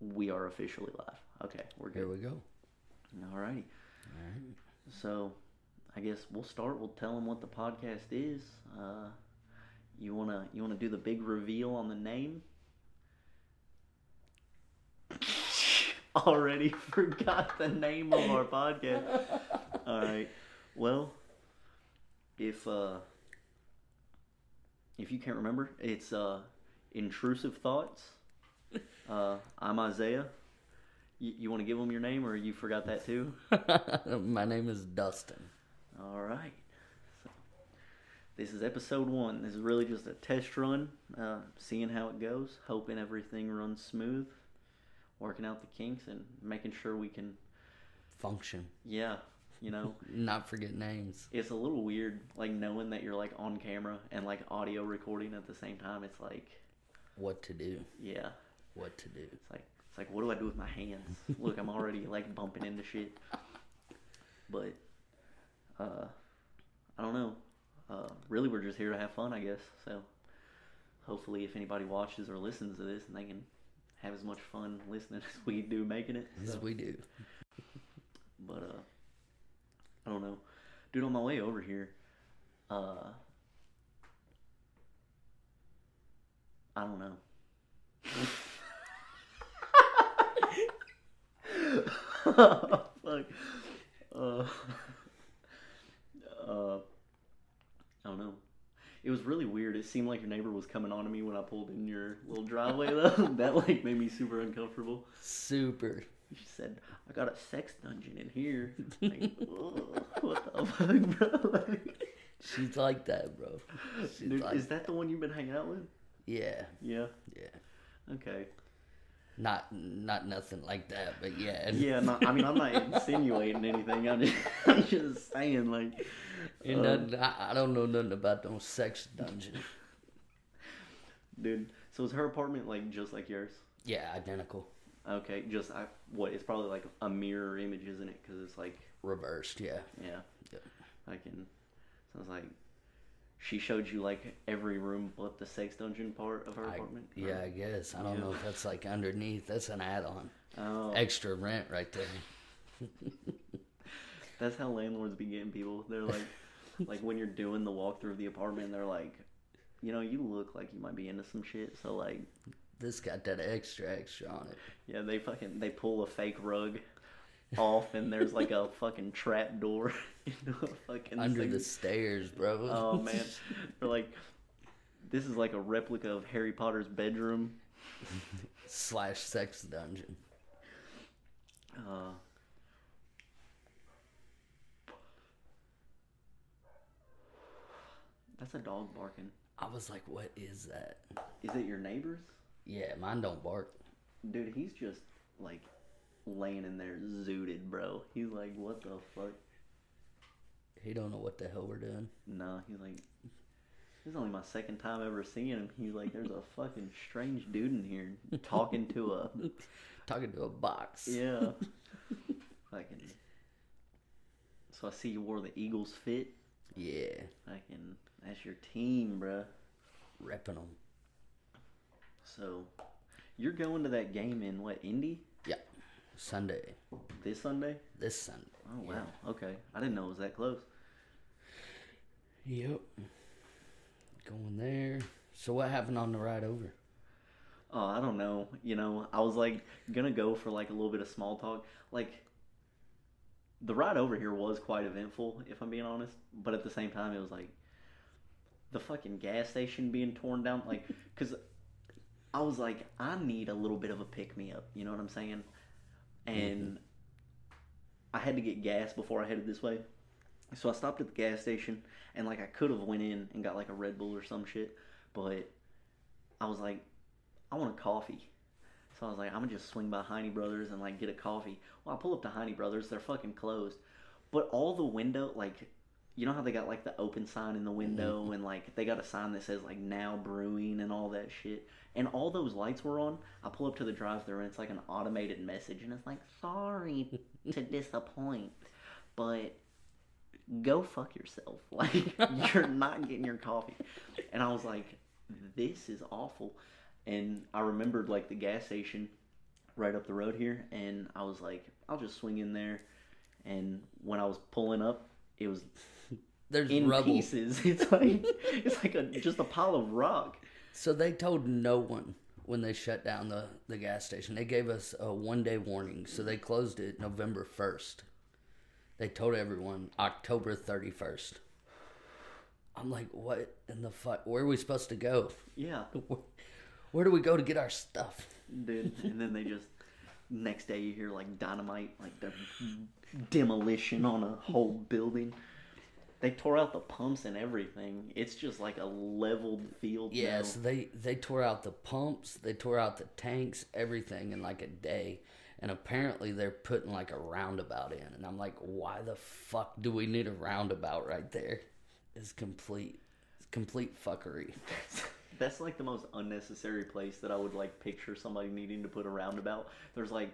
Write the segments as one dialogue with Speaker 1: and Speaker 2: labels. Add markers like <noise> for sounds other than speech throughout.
Speaker 1: We are officially live. Okay, we're good.
Speaker 2: Here we go.
Speaker 1: Alrighty.
Speaker 2: Alright.
Speaker 1: So, I guess we'll start. We'll tell them what the podcast is. Uh, you wanna you wanna do the big reveal on the name? <laughs> Already <laughs> forgot the name of our podcast. All right. Well, if uh, if you can't remember, it's uh, intrusive thoughts. Uh, I'm Isaiah. You, you want to give them your name, or you forgot that too? <laughs>
Speaker 2: My name is Dustin.
Speaker 1: All right. So, this is episode one. This is really just a test run, uh, seeing how it goes, hoping everything runs smooth, working out the kinks, and making sure we can.
Speaker 2: Function.
Speaker 1: Yeah, you know, <laughs>
Speaker 2: Not forget names.
Speaker 1: it's a little weird, like knowing that you're like on camera and like audio recording at the same time. It's like,
Speaker 2: What to do.
Speaker 1: yeah,
Speaker 2: What to do.
Speaker 1: it's like it's like what do I do with my hands? Look, I'm already like bumping into shit. But, uh, I don't know. Uh, really, we're just here to have fun, I guess. So, hopefully, if anybody watches or listens to this, and they can have as much fun listening <laughs> as we do making it.
Speaker 2: As
Speaker 1: So,
Speaker 2: we do.
Speaker 1: but uh, I don't know, dude. On my way over here, uh, I don't know. <laughs> <laughs> Fuck. Uh, <laughs> uh, I don't know. It was really weird. It seemed like your neighbor was coming on to me when I pulled in your little driveway, though. <laughs> that like made me super uncomfortable.
Speaker 2: Super.
Speaker 1: She said, "I got a sex dungeon in here." Like, what the fuck, bro? Like,
Speaker 2: She's like that, bro.
Speaker 1: Dude,
Speaker 2: like
Speaker 1: is that the one you've been hanging out with?
Speaker 2: Yeah.
Speaker 1: Yeah.
Speaker 2: Yeah.
Speaker 1: Okay.
Speaker 2: Not not nothing like that, but yeah. <laughs>
Speaker 1: Yeah. No, I mean, I'm not insinuating anything. I'm just, <laughs> I'm just saying, like,
Speaker 2: And
Speaker 1: um,
Speaker 2: I, I don't know nothing about no sex dungeon. <laughs>
Speaker 1: dude. So is her apartment like just like yours?
Speaker 2: Yeah, identical.
Speaker 1: Okay. Just I, what? It's probably like a mirror image, isn't it? Because it's like,
Speaker 2: Reversed, yeah.
Speaker 1: yeah.
Speaker 2: Yep.
Speaker 1: I can. Sounds like. She showed you like every room but the sex dungeon part of her
Speaker 2: I,
Speaker 1: apartment.
Speaker 2: yeah, I guess. I don't
Speaker 1: Yeah.
Speaker 2: know if that's like underneath. That's an add on.
Speaker 1: Oh.
Speaker 2: Extra rent right there. <laughs>
Speaker 1: That's how landlords be getting people. They're like, <laughs> like when you're doing the walkthrough of the apartment, they're like, you know, you look like you might be into some shit. So like,
Speaker 2: This got that extra extra on it.
Speaker 1: yeah, they fucking they pull a fake rug off, and there's like a fucking trap door <laughs> into a fucking
Speaker 2: Under
Speaker 1: thing.
Speaker 2: the stairs, bro.
Speaker 1: Oh man, <laughs> they're like, this is like a replica of Harry Potter's bedroom.
Speaker 2: Slash sex dungeon.
Speaker 1: Uh, that's a dog barking.
Speaker 2: I was like, what is that?
Speaker 1: Is it your neighbor's?
Speaker 2: Yeah, mine don't bark.
Speaker 1: Dude, he's just like laying in there zooted, bro. He's like, what the fuck?
Speaker 2: He don't know what the hell we're doing.
Speaker 1: No, he's like, this is only my second time ever seeing him. He's like, there's a fucking strange dude in here talking to a, <laughs>
Speaker 2: Talking to a box.
Speaker 1: yeah. <laughs> fucking. So I see you wore the Eagles fit.
Speaker 2: Yeah.
Speaker 1: Fucking, that's your team, bro.
Speaker 2: Repping them.
Speaker 1: So, you're going to that game in what, Indy?
Speaker 2: Yeah. Sunday.
Speaker 1: This Sunday?
Speaker 2: This Sunday.
Speaker 1: Oh, wow. Okay. I didn't know it was that close.
Speaker 2: Yep. Going there. So what happened on the ride over?
Speaker 1: Oh, I don't know. You know, I was like gonna go for like a little bit of small talk. Like the ride over here was quite eventful, if I'm being honest. But at the same time, it was like the fucking gas station being torn down. Like, cause I was like, I need a little bit of a pick me up. You know what I'm saying? Mm-hmm. And I had to get gas before I headed this way. So I stopped at the gas station and like I could have went in and got like a Red Bull or some shit, but I was like, I want a coffee. So I was like, I'm gonna just swing by Heine Brothers and like get a coffee. Well, I pull up to Heine Brothers, they're fucking closed. But all the window, like, you know how they got like the open sign in the window mm-hmm. and like they got a sign that says like now brewing and all that shit. And all those lights were on. I pull up to the drive thru and it's like an automated message and it's like, sorry <laughs> to disappoint, but go fuck yourself. <laughs> Like, you're not getting your coffee. And I was like, this is awful. And I remembered like the gas station right up the road here, and I was like, I'll just swing in there. And when I was pulling up, it was
Speaker 2: There's
Speaker 1: in
Speaker 2: rubble.
Speaker 1: pieces. <laughs> It's like it's like a just a pile of rock.
Speaker 2: So they told no one when they shut down the, the gas station. They gave us a one day warning. So they closed it November 1st. They told everyone October 31st. I'm like, what in the fuck? Where are we supposed to go?
Speaker 1: Yeah, <laughs>
Speaker 2: Where, where do we go to get our stuff?
Speaker 1: dude. And then they just next day you hear like dynamite, like the demolition on a whole building. They tore out the pumps and everything. It's just like a leveled field.
Speaker 2: Yeah, so they, they tore out the pumps, they tore out the tanks, everything in like a day. And apparently they're putting like a roundabout in. And I'm like, why the fuck do we need a roundabout right there? It's complete, it's complete fuckery. <laughs>
Speaker 1: That's like the most unnecessary place that I would like picture somebody needing to put a roundabout. There's like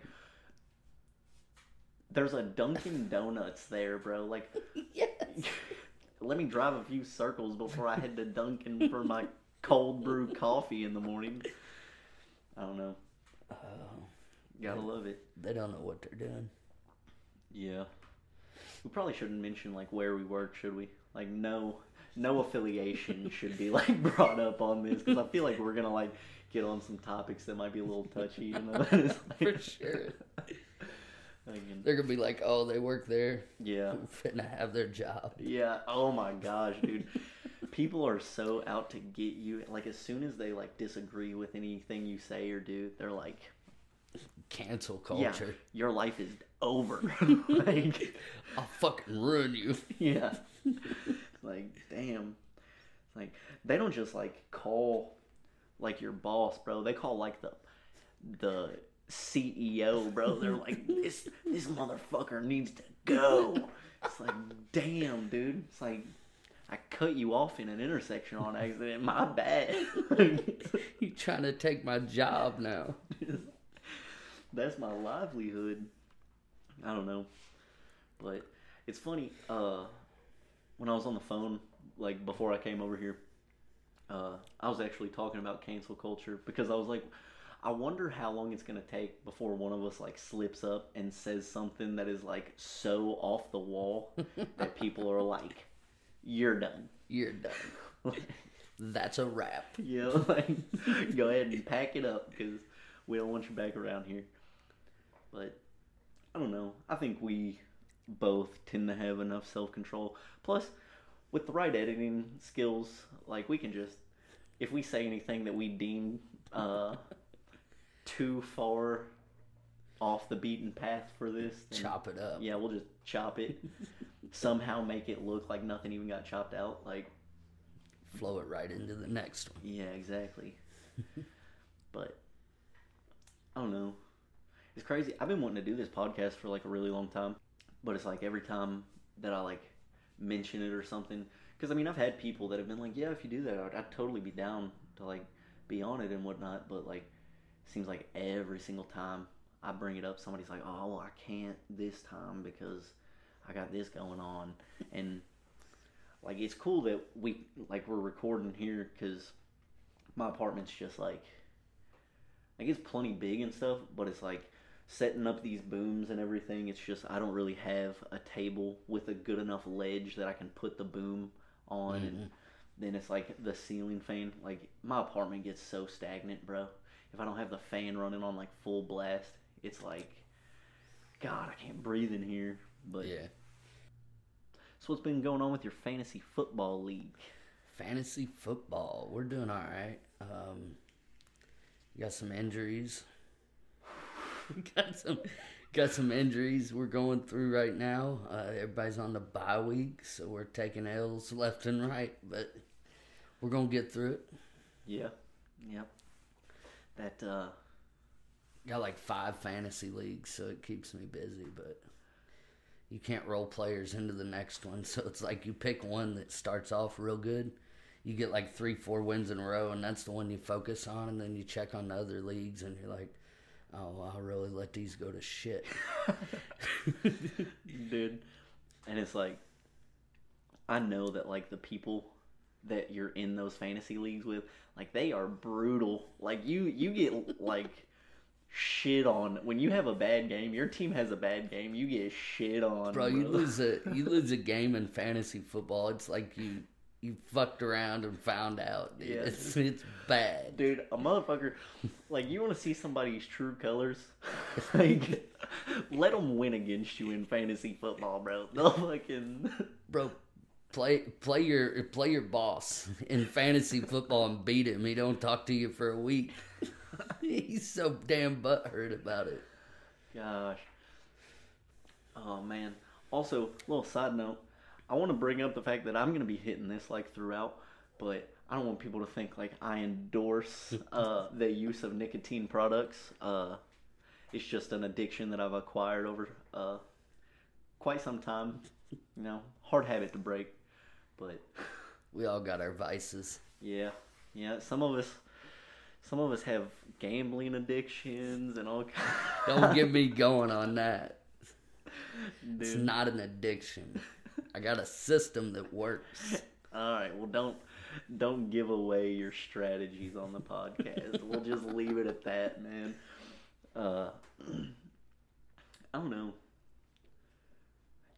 Speaker 1: there's a Dunkin' Donuts there, bro. Like <laughs>
Speaker 2: yes.
Speaker 1: let me drive a few circles before I head to Dunkin' for my cold brew coffee in the morning. I don't know.
Speaker 2: Oh,
Speaker 1: Gotta love it.
Speaker 2: they don't know what they're doing.
Speaker 1: Yeah. We probably shouldn't mention like where we work, should we? Like no no affiliation <laughs> should be like brought up on this because I feel like we're gonna like get on some topics that might be a little touchy. You know? It's <laughs>
Speaker 2: For sure.
Speaker 1: Again,
Speaker 2: They're gonna be like, oh, they work there,
Speaker 1: yeah. <laughs>
Speaker 2: finna have their job.
Speaker 1: Yeah. Oh my gosh, dude. People are so out to get you. Like as soon as they like disagree with anything you say or do, they're like,
Speaker 2: Cancel
Speaker 1: "Yeah,
Speaker 2: culture.
Speaker 1: your life is over." <laughs> like,
Speaker 2: I'll fucking ruin you.
Speaker 1: yeah. like, damn. Like they don't just like call like your boss, bro. They call like the the CEO, bro. They're <laughs> like, this this motherfucker needs to go. It's like, damn, dude. It's like I cut you off in an intersection on accident. My bad. <laughs>
Speaker 2: You trying to take my job now?
Speaker 1: That's my livelihood. I don't know. But it's funny, uh when I was on the phone, like before I came over here, uh I was actually talking about cancel culture because I was like I wonder how long it's gonna take before one of us like slips up and says something that is like so off the wall <laughs> that people are like, You're done.
Speaker 2: You're done. <laughs> That's a wrap.
Speaker 1: You know, like go ahead and pack it up because we don't want you back around here. But I don't know. I think we both tend to have enough self control. Plus, with the right editing skills, like we can just if we say anything that we deem uh, <laughs> too far off the beaten path for this, then,
Speaker 2: Chop it up.
Speaker 1: yeah, we'll just chop it. <laughs> Somehow make it look like nothing even got chopped out. Like
Speaker 2: Flow it right into the next one.
Speaker 1: yeah, exactly. <laughs> but I don't know. It's crazy. I've been wanting to do this podcast for like a really long time, but it's like every time that I like mention it or something, because I mean I've had people that have been like, yeah, if you do that, I'd, I'd totally be down to like be on it and whatnot. But like, seems like every single time I bring it up, somebody's like, oh, well, I can't this time because I got this going on, and like it's cool that we like we're recording here because my apartment's just like like it's plenty big and stuff but it's like setting up these booms and everything. It's just i don't really have a table with a good enough ledge that i can put the boom on. Mm-hmm. And then it's like the ceiling fan. Like my apartment gets so stagnant bro if i don't have the fan running on like full blast it's like god i can't breathe in here but
Speaker 2: Yeah.
Speaker 1: so what's been going on with your fantasy football league
Speaker 2: Fantasy football. We're doing all right. Um, got some injuries. <laughs> got some got some injuries we're going through right now. Uh, everybody's on the bye week, so we're taking L's left and right, but we're gonna get through it.
Speaker 1: Yeah. Yep. That uh
Speaker 2: Got like five fantasy leagues, so it keeps me busy, but you can't roll players into the next one. <laughs> So it's like you pick one that starts off real good. You get like three, four wins in a row, and that's the one you focus on, and then you check on the other leagues, and you're like, oh, I'll really let these go to shit. <laughs>
Speaker 1: dude. And it's like I know that like the people that you're in those fantasy leagues with, like they are brutal. Like you you get like shit on. When you have a bad game, your team has a bad game, you get shit on.
Speaker 2: Bro, you lose a you <laughs> lose a game in fantasy football. It's like you you fucked around and found out. Dude.
Speaker 1: Yeah.
Speaker 2: It's it's bad.
Speaker 1: Dude, a motherfucker, like, you want to see somebody's true colors? <laughs> like, let them win against you in fantasy football, bro. They'll fucking.
Speaker 2: Bro, play play your play your boss in fantasy football and beat him. He don't talk to you for a week. <laughs> He's so damn butthurt about it.
Speaker 1: Gosh. Oh, man. Also, little side note, I want to bring up the fact that I'm going to be hitting this, like, throughout, but I don't want people to think, like, I endorse uh, the use of nicotine products. Uh, it's just an addiction that I've acquired over uh, quite some time. You know, hard habit to break, but
Speaker 2: We all got our vices.
Speaker 1: yeah, yeah. Some of us, some of us have gambling addictions and all. kinds. <laughs>
Speaker 2: Don't get me going on that. <laughs> It's not an addiction. I got a system that works. <laughs>
Speaker 1: All right, well, don't don't give away your strategies on the podcast. we'll just leave it at that, man. Uh, <clears throat> I don't know.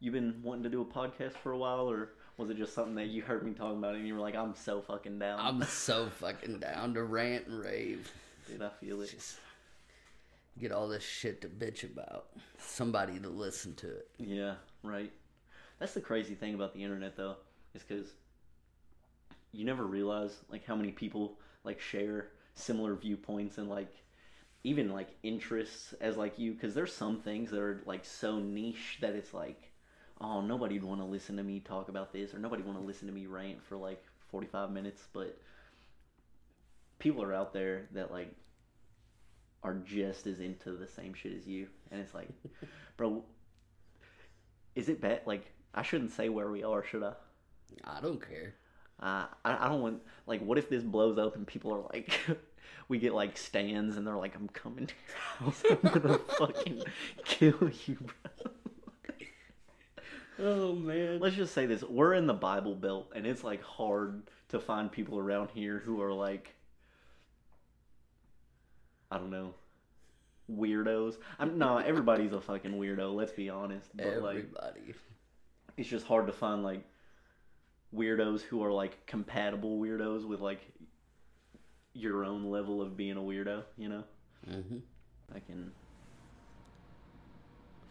Speaker 1: You've been wanting to do a podcast for a while, or was it just something that you heard me talking about and you were like, "I'm so fucking down."
Speaker 2: I'm <laughs> so fucking down to rant and rave.
Speaker 1: Dude, I feel it.
Speaker 2: Just get all this shit to bitch about. Somebody to listen to it.
Speaker 1: Yeah, right. That's the crazy thing about the internet, though, is because you never realize like how many people like share similar viewpoints and like even like interests as like you. Because there's some things that are like so niche that it's like, oh, nobody'd want to listen to me talk about this, or nobody want to listen to me rant for like 45 minutes. But people are out there that like are just as into the same shit as you, and it's like, <laughs> bro, is it bad? Like, I shouldn't say where we are, should I?
Speaker 2: I don't care.
Speaker 1: Uh, I, I don't want, like, what if this blows up and people are like, <laughs> we get like stands and they're like, I'm coming to your house, I'm gonna <laughs> fucking kill you, bro.
Speaker 2: Oh man.
Speaker 1: Let's just say this: we're in the Bible Belt, and it's like hard to find people around here who are like, I don't know, weirdos. I'm no, <laughs> everybody's a fucking weirdo. Let's be honest, but like.
Speaker 2: Everybody.
Speaker 1: it's just hard to find like weirdos who are like compatible weirdos with like your own level of being a weirdo, you know?
Speaker 2: hmm
Speaker 1: I can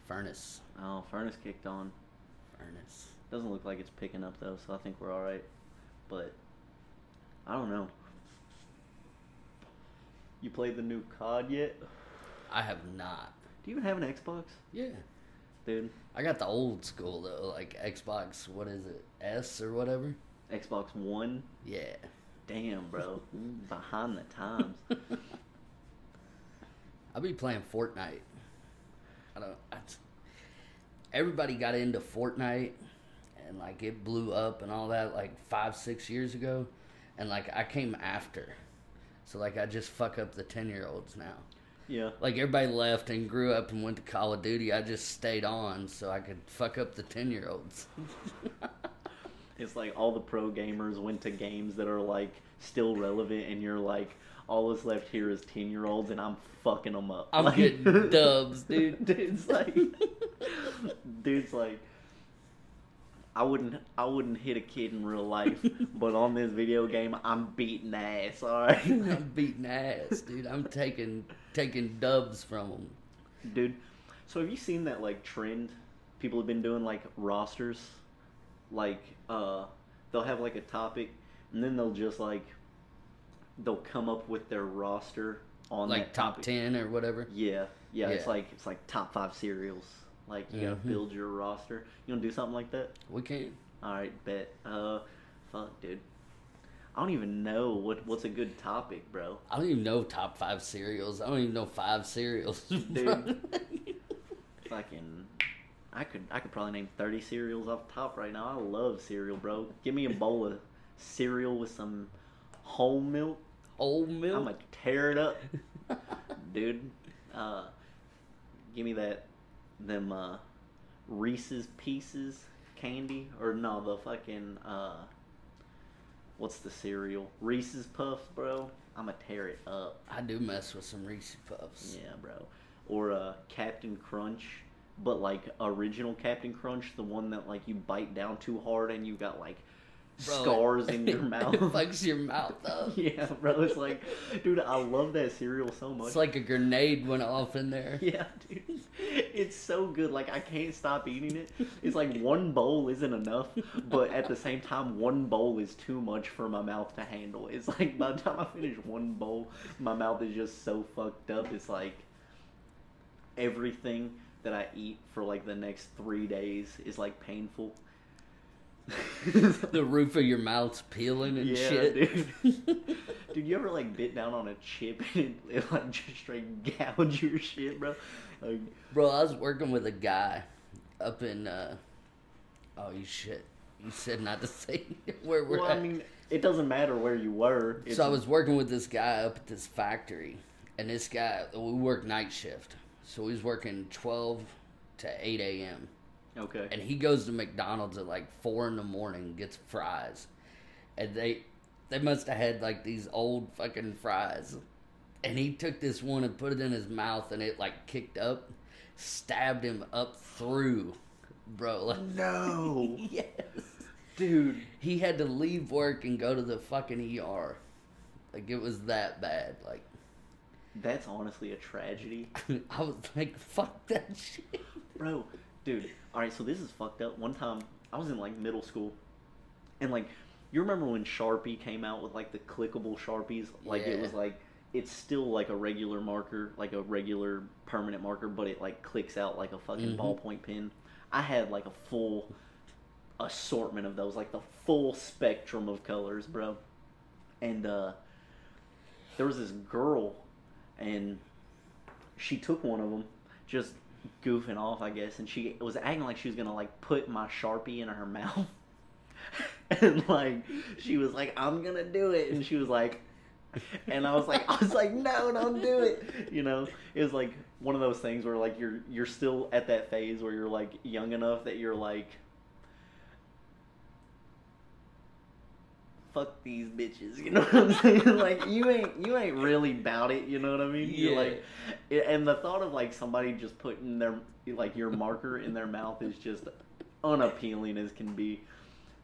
Speaker 2: Furnace.
Speaker 1: oh furnace kicked on.
Speaker 2: Furnace.
Speaker 1: Doesn't look like it's picking up though, so I think we're alright. But I don't know. You played the new COD yet?
Speaker 2: I have not.
Speaker 1: Do you even have an Xbox?
Speaker 2: Yeah.
Speaker 1: Dude.
Speaker 2: I got the old school though, like Xbox. What is it? S or whatever.
Speaker 1: Xbox One?
Speaker 2: Yeah.
Speaker 1: Damn bro. <laughs> Behind the times. <laughs>
Speaker 2: I'll be playing Fortnite. I don't. I, everybody got into Fortnite, and like it blew up and all that like five six years ago, and like I came after, so like I just fuck up the ten year olds now.
Speaker 1: Yeah.
Speaker 2: Like everybody left and grew up and went to Call of Duty. I just stayed on so I could fuck up the ten year olds. <laughs>
Speaker 1: It's like all the pro gamers went to games that are like still relevant, and you're like, all that's left here is ten year olds, and I'm fucking them up.
Speaker 2: I'm
Speaker 1: Like-
Speaker 2: getting dubs, <laughs> dude.
Speaker 1: dude's like, <laughs> dude's like, I wouldn't, I wouldn't hit a kid in real life, <laughs> but on this video game, I'm beating ass. All right,
Speaker 2: I'm beating ass, dude. I'm taking taking dubs from them.
Speaker 1: dude. So have you seen that like trend? People have been doing like rosters, like uh, they'll have like a topic, and then they'll just like, they'll come up with their roster on
Speaker 2: Like top
Speaker 1: topic.
Speaker 2: ten or whatever.
Speaker 1: Yeah, yeah, it's like it's like top five cereals. Like you gotta
Speaker 2: Mhm.
Speaker 1: build your roster. You wanna do something like that?
Speaker 2: We can.
Speaker 1: All right, bet. Uh, fuck, dude. I don't even know what what's a good topic, bro.
Speaker 2: I don't even know top five cereals. I don't even know five cereals. <laughs> bro.
Speaker 1: Fucking, I could I could probably name thirty cereals off top right now. I love cereal, bro. Give me a bowl of cereal with some whole milk.
Speaker 2: Whole
Speaker 1: I'm gonna tear it up, <laughs> dude. Uh, give me that them uh, Reese's Pieces candy or no the fucking uh, what's the cereal? Reese's Puffs, bro. I'ma tear it up.
Speaker 2: I do mess with some Reese's Puffs.
Speaker 1: Yeah, bro. Or uh, Captain Crunch, but like original Captain Crunch, the one that like you bite down too hard and you got like
Speaker 2: Bro,
Speaker 1: scars in your <laughs> mouth.
Speaker 2: it fucks your mouth <laughs> up.
Speaker 1: yeah, bro. It's like, dude, I love that cereal so much.
Speaker 2: It's like a grenade went off in there. <laughs>
Speaker 1: Yeah, dude. It's so good. Like I can't stop eating it. It's like one bowl isn't enough, but at the same time, one bowl is too much for my mouth to handle. It's like by the time I finish one bowl, my mouth is just so fucked up. It's like everything that I eat for like the next three days is like painful. <laughs>
Speaker 2: The roof of your mouth's peeling and
Speaker 1: yeah,
Speaker 2: shit.
Speaker 1: dude. <laughs> dude, you ever like bit down on a chip and it, it like just straight gouge your shit, bro? Like,
Speaker 2: Bro, I was working with a guy up in. uh Oh, you shit! You said not to <laughs> say where we're
Speaker 1: well,
Speaker 2: at.
Speaker 1: I mean, it doesn't matter where you were. It's,
Speaker 2: so I was working with this guy up at this factory, and this guy we work night shift, so he's working twelve to eight a.m.
Speaker 1: okay.
Speaker 2: and he goes to McDonald's at like four in the morning, gets fries, and they they must have had like these old fucking fries, and he took this one and put it in his mouth, and it like kicked up, stabbed him up through, bro. Like, <laughs>
Speaker 1: No, <laughs>
Speaker 2: yes,
Speaker 1: dude.
Speaker 2: he had to leave work and go to the fucking ER, like it was that bad. Like
Speaker 1: That's honestly a tragedy, <laughs>
Speaker 2: I was like, fuck that shit.
Speaker 1: bro. Dude, all right. So this is fucked up. One time, I was in like middle school, and like, you remember when Sharpie came out with like the clickable Sharpies? Like it was like it's still like a regular marker, like a regular permanent marker, but it like clicks out like a fucking
Speaker 2: Mhm.
Speaker 1: ballpoint pen. I had like a full assortment of those, like the full spectrum of colors, bro. And uh there was this girl and she took one of them just goofing off, I guess, and she was acting like she was to like put my Sharpie in her <laughs> mouth. and like she was like I'm to do it and she was like and I was like I was like no, don't do it. You know, it was like one of those things where like you're you're still at that phase where you're like young enough that you're like fuck these bitches, you know what I'm saying? <laughs> like you ain't you ain't really about it, you know what I mean? You're
Speaker 2: Yeah.
Speaker 1: like and the thought of like somebody just putting their like your marker in their mouth is just unappealing as can be.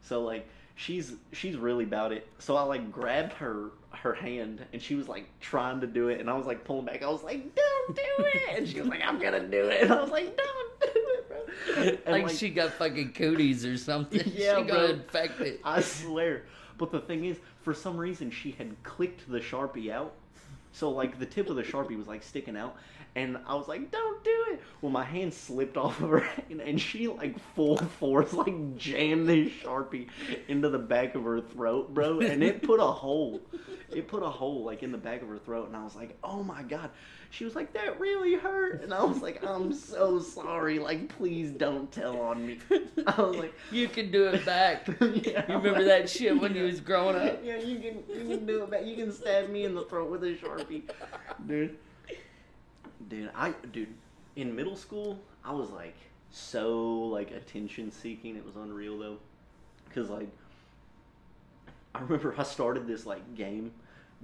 Speaker 1: So like she's she's really about it. So I like grabbed her her hand and she was like trying to do it and I was like pulling back. I was like, "Don't do it!" And she was like, "I'm gonna do it." And <laughs> I was like, "Don't do it, bro." <laughs> And,
Speaker 2: like, she got fucking cooties or something.
Speaker 1: Yeah,
Speaker 2: she
Speaker 1: bro.
Speaker 2: got infected.
Speaker 1: I swear. But the thing is, for some reason, she had clicked the sharpie out. So like the tip of the sharpie was like sticking out, and I was like, "Don't do it!" Well, my hand slipped <laughs> off of her hand, and she like full force like jammed this sharpie into the back of her throat, bro, and it put a hole. It put a hole like in the back of her throat, and I was like, "Oh my god!" She was like, "That really hurt," and I was like, "I'm so sorry. Like, please don't tell on me." I was like, <laughs>
Speaker 2: you can do it back. <laughs>
Speaker 1: yeah,
Speaker 2: You remember that shit when you was growing up?
Speaker 1: Yeah, you can you can do it back. You can stab me in the throat with a sharpie, dude. Dude, I dude, in middle school, I was like so like attention seeking. It was unreal though, cause like I remember I started this like game.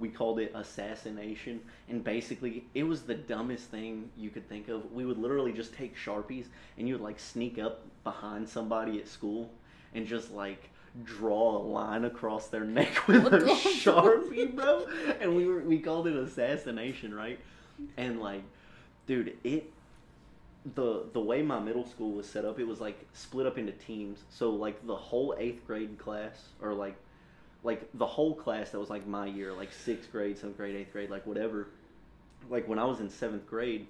Speaker 1: We called it assassination, and basically it was the dumbest thing you could think of. We would literally just take sharpies, and you would like sneak up behind somebody at school, and just like draw a line across their <laughs> neck with
Speaker 2: What
Speaker 1: a <laughs> sharpie, bro. And we were we called it assassination, right? And like, dude, it the the way my middle school was set up, it was like split up into teams. So like the whole eighth grade class, or like like the whole class that was like my year, like sixth grade, seventh grade, eighth grade, like whatever. Like when I was in seventh grade,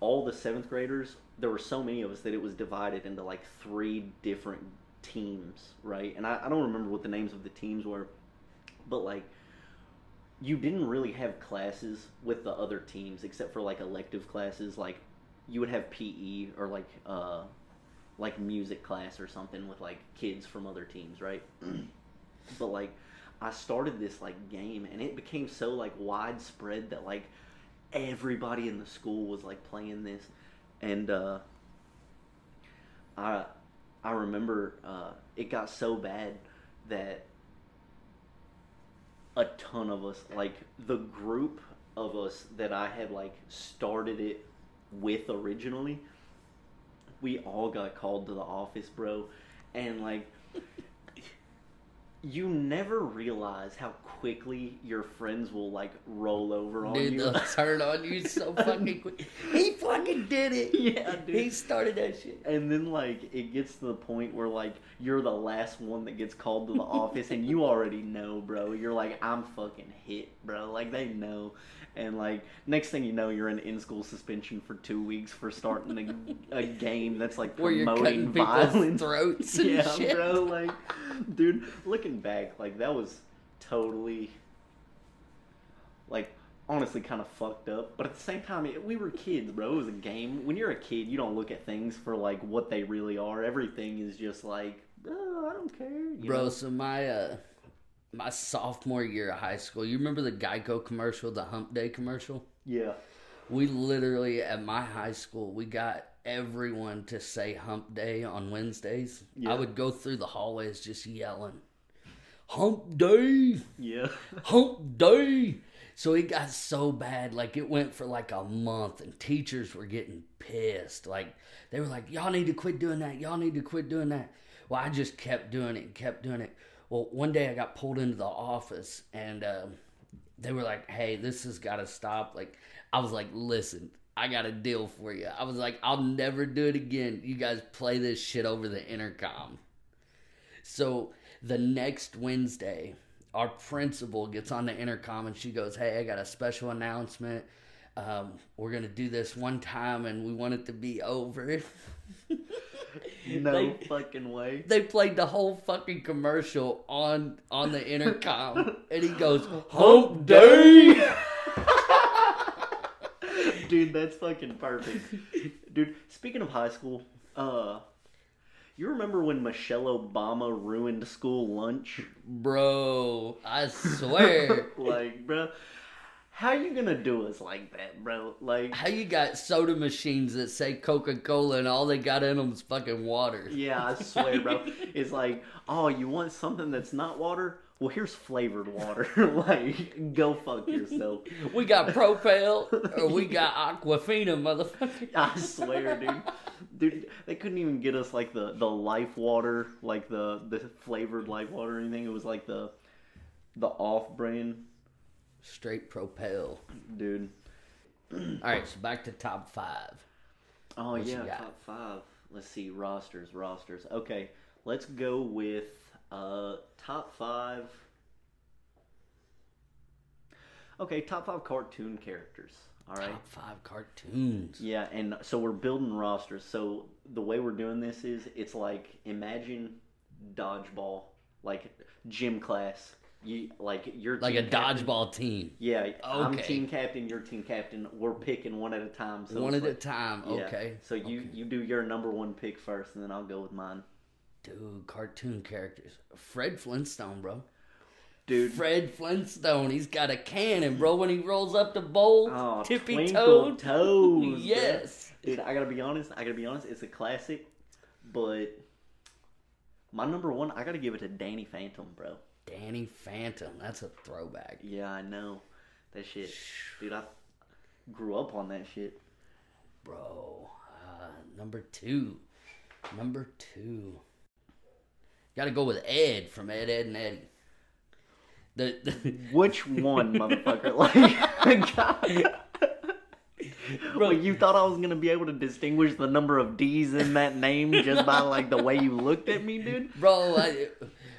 Speaker 1: all the seventh graders, there were so many of us that it was divided into like three different teams, right? And I, I don't remember what the names of the teams were, but like you didn't really have classes with the other teams except for like elective classes like you would have PE or like uh like music class or something with like kids from other teams, right? <clears throat> but like I started this like game and it became so like widespread that like everybody in the school was like playing this and uh I I remember uh it got so bad that a ton of us, like the group of us that I had like started it with originally, we all got called to the office, bro. And like you never realize how quickly your friends will like roll over on you.
Speaker 2: Dude,
Speaker 1: you.
Speaker 2: they'll <laughs> turn on you so fucking quick. He fucking did it. <laughs>
Speaker 1: yeah, dude.
Speaker 2: He started that shit.
Speaker 1: And then like it gets to the point where like you're the last one that gets called to the office and you already know, bro. You're like, I'm fucking hit, bro. Like they know. And like next thing you know, you're in in school suspension for two weeks for starting a, a game that's like
Speaker 2: Where you're
Speaker 1: promoting
Speaker 2: cutting people's
Speaker 1: violence.
Speaker 2: throats <laughs> and
Speaker 1: yeah,
Speaker 2: shit.
Speaker 1: bro. Like, dude, looking back, like that was totally like honestly kind of fucked up. But at the same time, it, we were kids, bro. It was a game. When you're a kid, you don't look at things for like what they really are. Everything is just like, oh, I don't care, you
Speaker 2: Bro,
Speaker 1: know?
Speaker 2: so my uh my sophomore year of high school, you remember the Geico commercial, the Hump Day commercial?
Speaker 1: Yeah,
Speaker 2: We literally at my high school, we got everyone to say Hump Day on Wednesdays.
Speaker 1: Yeah.
Speaker 2: I would go through the hallways just yelling, "Hump Day,
Speaker 1: yeah, <laughs>
Speaker 2: Hump Day." So it got so bad, like it went for like a month, and teachers were getting pissed. Like they were like, "Y'all need to quit doing that. Y'all need to quit doing that." Well, I just kept doing it, and kept doing it. Well, one day I got pulled into the office, and um, they were like, "Hey, this has got to stop." Like I was like, "Listen, I got a deal for you." I was like, "I'll never do it again. You guys play this shit over the intercom." So the next Wednesday, our principal gets on the intercom and she goes, "Hey, I got a special announcement. Um, we're gonna do this one time, and we want it to be over." <laughs>
Speaker 1: no
Speaker 2: They-
Speaker 1: fucking way.
Speaker 2: They played the whole fucking commercial on on the intercom, and he goes, "Hump
Speaker 1: Hump
Speaker 2: day."
Speaker 1: day. <laughs> Dude, that's fucking perfect. Dude, speaking of high school, uh, you remember when Michelle Obama ruined school lunch?
Speaker 2: Bro, I swear. <laughs>
Speaker 1: like, bro, how you gonna do us like that, bro? Like,
Speaker 2: How you got soda machines that say Coca Cola and all they got in them is fucking water?
Speaker 1: yeah, I swear, bro. <laughs> It's like, oh, you want something that's not water? Well, here's flavored water. <laughs> like, go fuck yourself. <laughs>
Speaker 2: We got Propel <laughs> or we got Aquafina, motherfucker.
Speaker 1: I swear, dude. Dude, they couldn't even get us like the the life water, like the the flavored life water or anything. It was like the the off brand,
Speaker 2: Straight Propel.
Speaker 1: dude.
Speaker 2: All right, so back to top five.
Speaker 1: Oh
Speaker 2: What
Speaker 1: yeah, top five. Let's see rosters, rosters. Okay, let's go with uh top five. Okay, top five cartoon characters. All right.
Speaker 2: Top five cartoons.
Speaker 1: Yeah, and so we're building rosters. So the way we're doing this is it's like imagine dodgeball, like gym class. You like your
Speaker 2: Like a
Speaker 1: captain-
Speaker 2: dodgeball team.
Speaker 1: Yeah,
Speaker 2: okay.
Speaker 1: I'm team captain. You're team captain. We're picking one at a time. So
Speaker 2: One at a
Speaker 1: like-
Speaker 2: time.
Speaker 1: yeah.
Speaker 2: Okay.
Speaker 1: So you
Speaker 2: Okay.
Speaker 1: you do your number one pick first, and then I'll go with mine.
Speaker 2: Dude, cartoon characters. Fred Flintstone, bro.
Speaker 1: Dude,
Speaker 2: Fred Flintstone. He's got a cannon, bro. When he rolls up the bowl,
Speaker 1: oh,
Speaker 2: tippy toed.
Speaker 1: toes. <laughs> bro.
Speaker 2: yes.
Speaker 1: dude. I gotta be honest. I gotta be honest. It's a classic, but my number one, I gotta give it to Danny Phantom, bro.
Speaker 2: Danny Phantom. That's a throwback.
Speaker 1: Yeah, I know. That shit. <sighs> Dude, I grew up on that shit.
Speaker 2: Bro, uh, number two. Number two. Got to go with Ed from Ed, Edd, and Eddy. The, the <laughs>
Speaker 1: Which one, motherfucker? <laughs> Like, God. <laughs>
Speaker 2: Bro.
Speaker 1: You thought I was gonna be able to distinguish the number of D's in that name just by like the way you looked at me, dude?
Speaker 2: bro, I,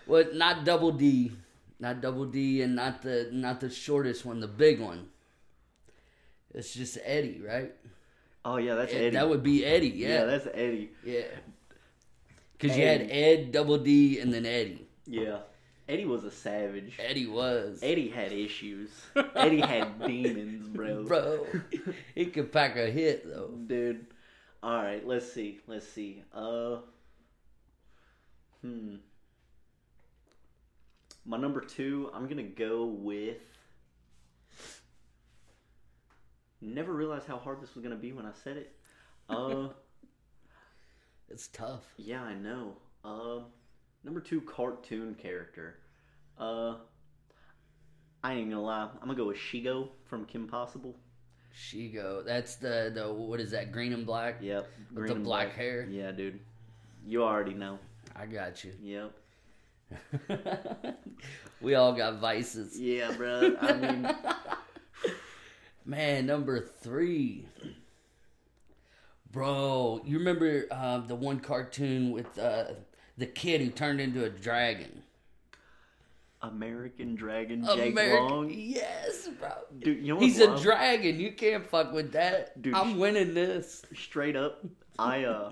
Speaker 2: what? Not double D, not double D, and not the not the shortest one, the big one. It's just Eddie, right?
Speaker 1: Oh yeah, that's
Speaker 2: Ed-
Speaker 1: Eddie.
Speaker 2: That would be Eddie,
Speaker 1: yeah.
Speaker 2: yeah,
Speaker 1: that's Eddie.
Speaker 2: yeah. Because you had Ed, double D, and then Eddie.
Speaker 1: Yeah, Eddie was a savage.
Speaker 2: Eddie was,
Speaker 1: Eddie had issues. Eddie had <laughs> demons, bro.
Speaker 2: bro. <laughs> he could pack a hit though.
Speaker 1: Dude. All right, let's see. Let's see. Uh Hmm. My number 2, I'm going to go with Never realized how hard this was going to be when I said it. Uh <laughs>
Speaker 2: It's tough.
Speaker 1: yeah, I know. Uh number 2 cartoon character. Uh I ain't gonna lie. I'm gonna go with Shego from Kim Possible.
Speaker 2: Shego. That's the the what is that? Green and black.
Speaker 1: Yep.
Speaker 2: With the
Speaker 1: and
Speaker 2: black hair?
Speaker 1: Yeah, dude. You already know.
Speaker 2: I got you.
Speaker 1: Yep. <laughs>
Speaker 2: we all got vices.
Speaker 1: Yeah, bro. I mean, <laughs>
Speaker 2: Man, number three. Bro, you remember uh, the one cartoon with uh, the kid who turned into a dragon?
Speaker 1: American Dragon Jake
Speaker 2: American-
Speaker 1: Long.
Speaker 2: Yes, bro.
Speaker 1: Dude, you know
Speaker 2: He's a dragon. You can't fuck with that.
Speaker 1: Dude,
Speaker 2: I'm winning this.
Speaker 1: Straight up, I uh,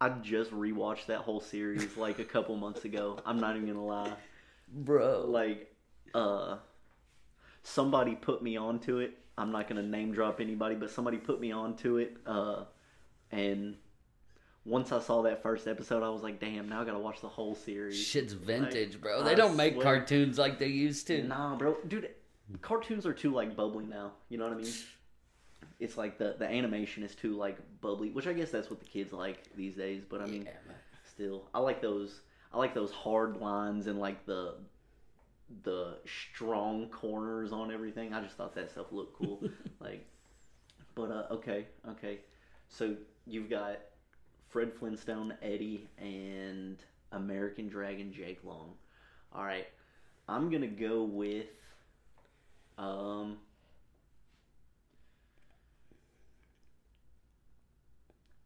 Speaker 1: I just rewatched that whole series like a couple months ago. I'm not even gonna lie.
Speaker 2: Bro.
Speaker 1: Like, uh, somebody put me onto it. I'm not gonna name drop anybody, but somebody put me onto it. Uh, and once I saw that first episode, I was like, damn, now I gotta watch the whole series.
Speaker 2: Shit's vintage, bro.
Speaker 1: I
Speaker 2: They don't make
Speaker 1: swear.
Speaker 2: cartoons like they used to.
Speaker 1: Nah, bro, dude, cartoons are too like bubbly now. You know what I mean? It's like the the animation is too like bubbly, which I guess that's what the kids like these days. But I mean,
Speaker 2: Yeah,
Speaker 1: still, I like those. I like those hard lines and like the the strong corners on everything. I just thought that stuff looked cool. <laughs> like, but uh, okay, okay. So you've got Fred Flintstone, Eddie, and American Dragon Jake Long. All right, I'm gonna go with um.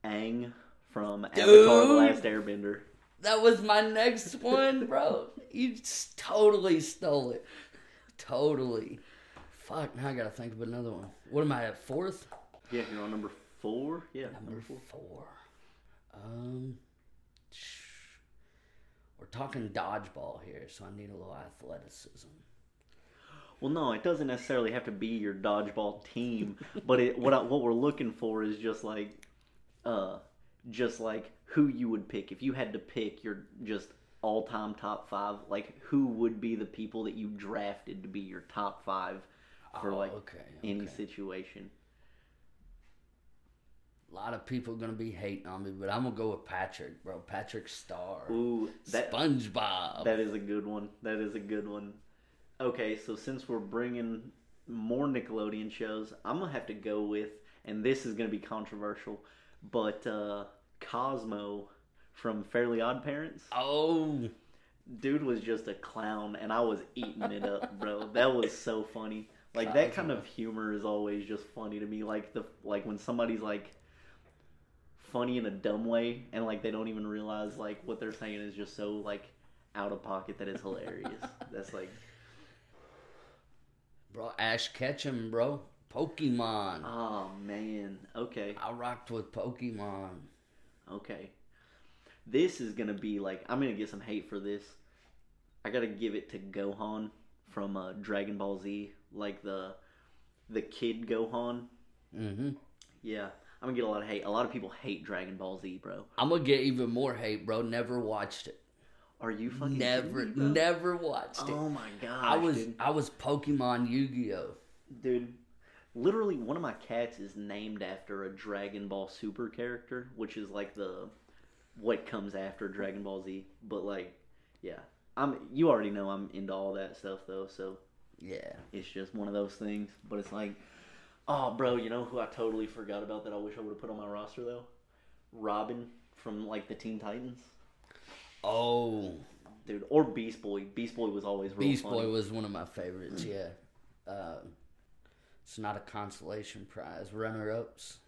Speaker 1: Aang from Avatar: The Last Airbender.
Speaker 2: That was my next one, bro. You totally stole it. Totally. Fuck, now I gotta think of another one. What am I at? Fourth?
Speaker 1: Yeah, you're on number four. Yeah,
Speaker 2: Number four. four. Um, we're talking dodgeball here, so I need a little athleticism.
Speaker 1: Well, no, it doesn't necessarily have to be your dodgeball team, but it what I, what we're looking for is just like, uh, just like who you would pick if you had to pick your just all time top five. Like who would be the people that you drafted to be your top five for
Speaker 2: Oh,
Speaker 1: like
Speaker 2: okay,
Speaker 1: any
Speaker 2: okay.
Speaker 1: situation?
Speaker 2: A lot of people are gonna be hating on me, but I'm gonna go with Patrick, bro. Patrick Star.
Speaker 1: Ooh, that
Speaker 2: SpongeBob.
Speaker 1: That is a good one. That is a good one. Okay, so since we're bringing more Nickelodeon shows, I'm gonna have to go with, and this is gonna be controversial, but uh, Cosmo from Fairly Odd Parents.
Speaker 2: oh,
Speaker 1: Dude was just a clown, and I was eating it up, bro. That was so funny. Like that kind of humor is always just funny to me. Like the like when somebody's like funny in a dumb way, and like they don't even realize like what they're saying is just so like out of pocket that it's hilarious. <laughs> That's like
Speaker 2: bro, Ash Ketchum, bro. Pokemon.
Speaker 1: oh man. Okay,
Speaker 2: I rocked with Pokemon.
Speaker 1: Okay. This is gonna be like I'm gonna get some hate for this. I gotta give it to Gohan from uh, Dragon Ball Z, like the the kid Gohan.
Speaker 2: hmm
Speaker 1: Yeah, I'm gonna get a lot of hate. A lot of people hate Dragon Ball Z, bro.
Speaker 2: I'm gonna get even more hate, bro. Never watched it.
Speaker 1: Are you fucking
Speaker 2: Never,
Speaker 1: me, bro?
Speaker 2: never watched it.
Speaker 1: Oh my god!
Speaker 2: I was,
Speaker 1: dude.
Speaker 2: I was Pokemon Yu-Gi-Oh.
Speaker 1: dude. Literally, one of my cats is named after a Dragon Ball Super character, which is like the what comes after Dragon Ball Z. But like, yeah, I'm. You already know I'm into all that stuff though, so
Speaker 2: Yeah.
Speaker 1: it's just one of those things. But it's like, oh, bro, you know who I totally forgot about that I wish I would have put on my roster though? Robin from like the Teen Titans.
Speaker 2: Oh,
Speaker 1: dude, or Beast Boy. Beast Boy was always real
Speaker 2: Beast
Speaker 1: funny.
Speaker 2: Boy was one of my favorites. Yeah. Uh, it's not a consolation prize. Runner-ups.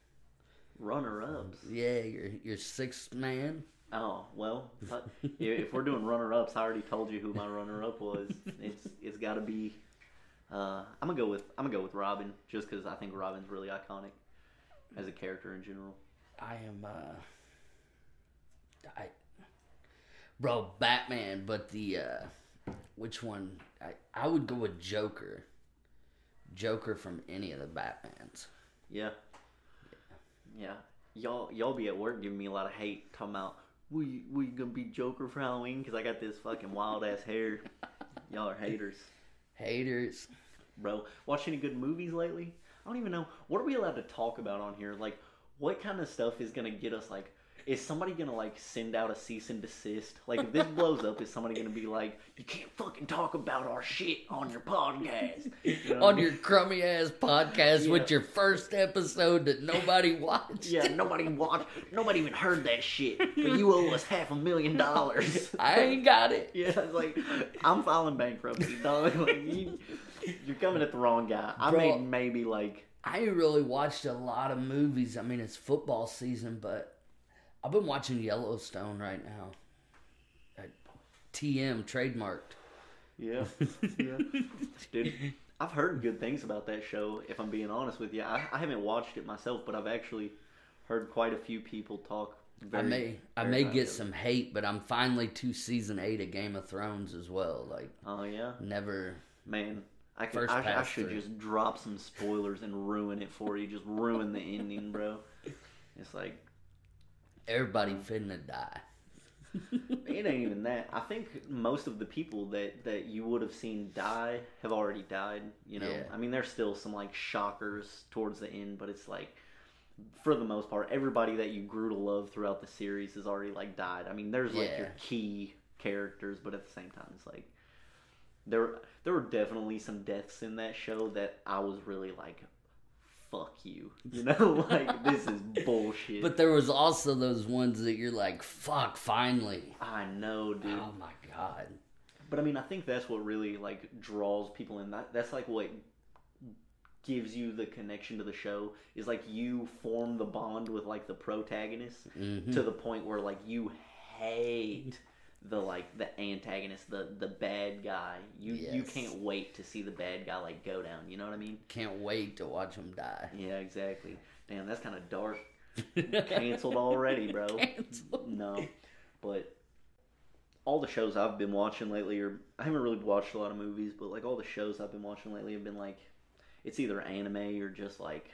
Speaker 1: Runner ups.
Speaker 2: Yeah, your your sixth man.
Speaker 1: Oh well, <laughs> if we're doing runner ups, I already told you who my runner up was. It's it's got to be. Uh, I'm gonna go with I'm gonna go with Robin just because I think Robin's really iconic as a character in general.
Speaker 2: I am. uh I, bro, Batman, but the uh which one? I I would go with Joker. Joker from any of the Batmans.
Speaker 1: Yeah, yeah. Y'all y'all be at work giving me a lot of hate talking about we we gonna be Joker for Halloween because I got this fucking wild ass hair. <laughs> Y'all are haters.
Speaker 2: Haters.
Speaker 1: bro. Watch any good movies lately? I don't even know. What are we allowed to talk about on here? Like, what kind of stuff is gonna get us like, is somebody gonna like send out a cease and desist? Like if this blows up, is somebody gonna be like, you can't fucking talk about our shit on your podcast? <laughs> You know
Speaker 2: On your crummy ass podcast
Speaker 1: Yeah.
Speaker 2: with your first episode that nobody watched.
Speaker 1: Yeah, nobody watched, nobody even heard that shit. But you owe us half a million dollars.
Speaker 2: I ain't got it.
Speaker 1: Yeah, it's like I'm filing bankruptcy, dog. <laughs> Like you, you're coming at the wrong guy. I
Speaker 2: Bro.
Speaker 1: made maybe like
Speaker 2: I ain't really watched a lot of movies. I mean, it's football season, but I've been watching Yellowstone right now. At TM trademarked.
Speaker 1: yeah, yeah, dude. I've heard good things about that show. If I'm being honest with you, I, I haven't watched it myself, but I've actually heard quite a few people talk.
Speaker 2: I
Speaker 1: Very,
Speaker 2: may I may get some hate, but I'm finally to season eight of Game of Thrones as well. Like
Speaker 1: Oh yeah,
Speaker 2: never.
Speaker 1: man. I could.
Speaker 2: First
Speaker 1: I, I should just drop some spoilers and ruin it for you. Just ruin the ending, bro. It's like
Speaker 2: Everybody finna die. <laughs>
Speaker 1: It ain't even that. I think most of the people that that you would have seen die have already died. You know,
Speaker 2: Yeah.
Speaker 1: I mean, there's still some like shockers towards the end, but it's like for the most part, everybody that you grew to love throughout the series has already like died. I mean, there's like your key characters, but at the same time, it's like there there were definitely some deaths in that show that I was really like, fuck you, <laughs> you know, like this is bullshit.
Speaker 2: But there was also those ones that you're like, fuck, finally.
Speaker 1: I know, dude.
Speaker 2: Oh my god.
Speaker 1: But I mean, I think that's what really like draws people in. That that's like what gives you the connection to the show is like you form the bond with like the protagonist
Speaker 2: Mhm.
Speaker 1: to the point where like you hate the like the antagonist, the the bad guy. You you can't wait to see the bad guy like go down. You know what I mean?
Speaker 2: Can't wait to watch him die.
Speaker 1: Yeah, exactly. Damn, that's kind of dark. <laughs> Canceled already, bro. <laughs>
Speaker 2: Canceled.
Speaker 1: No, but all the shows I've been watching lately are I haven't really watched a lot of movies, but like all the shows I've been watching lately have been like it's either anime or just like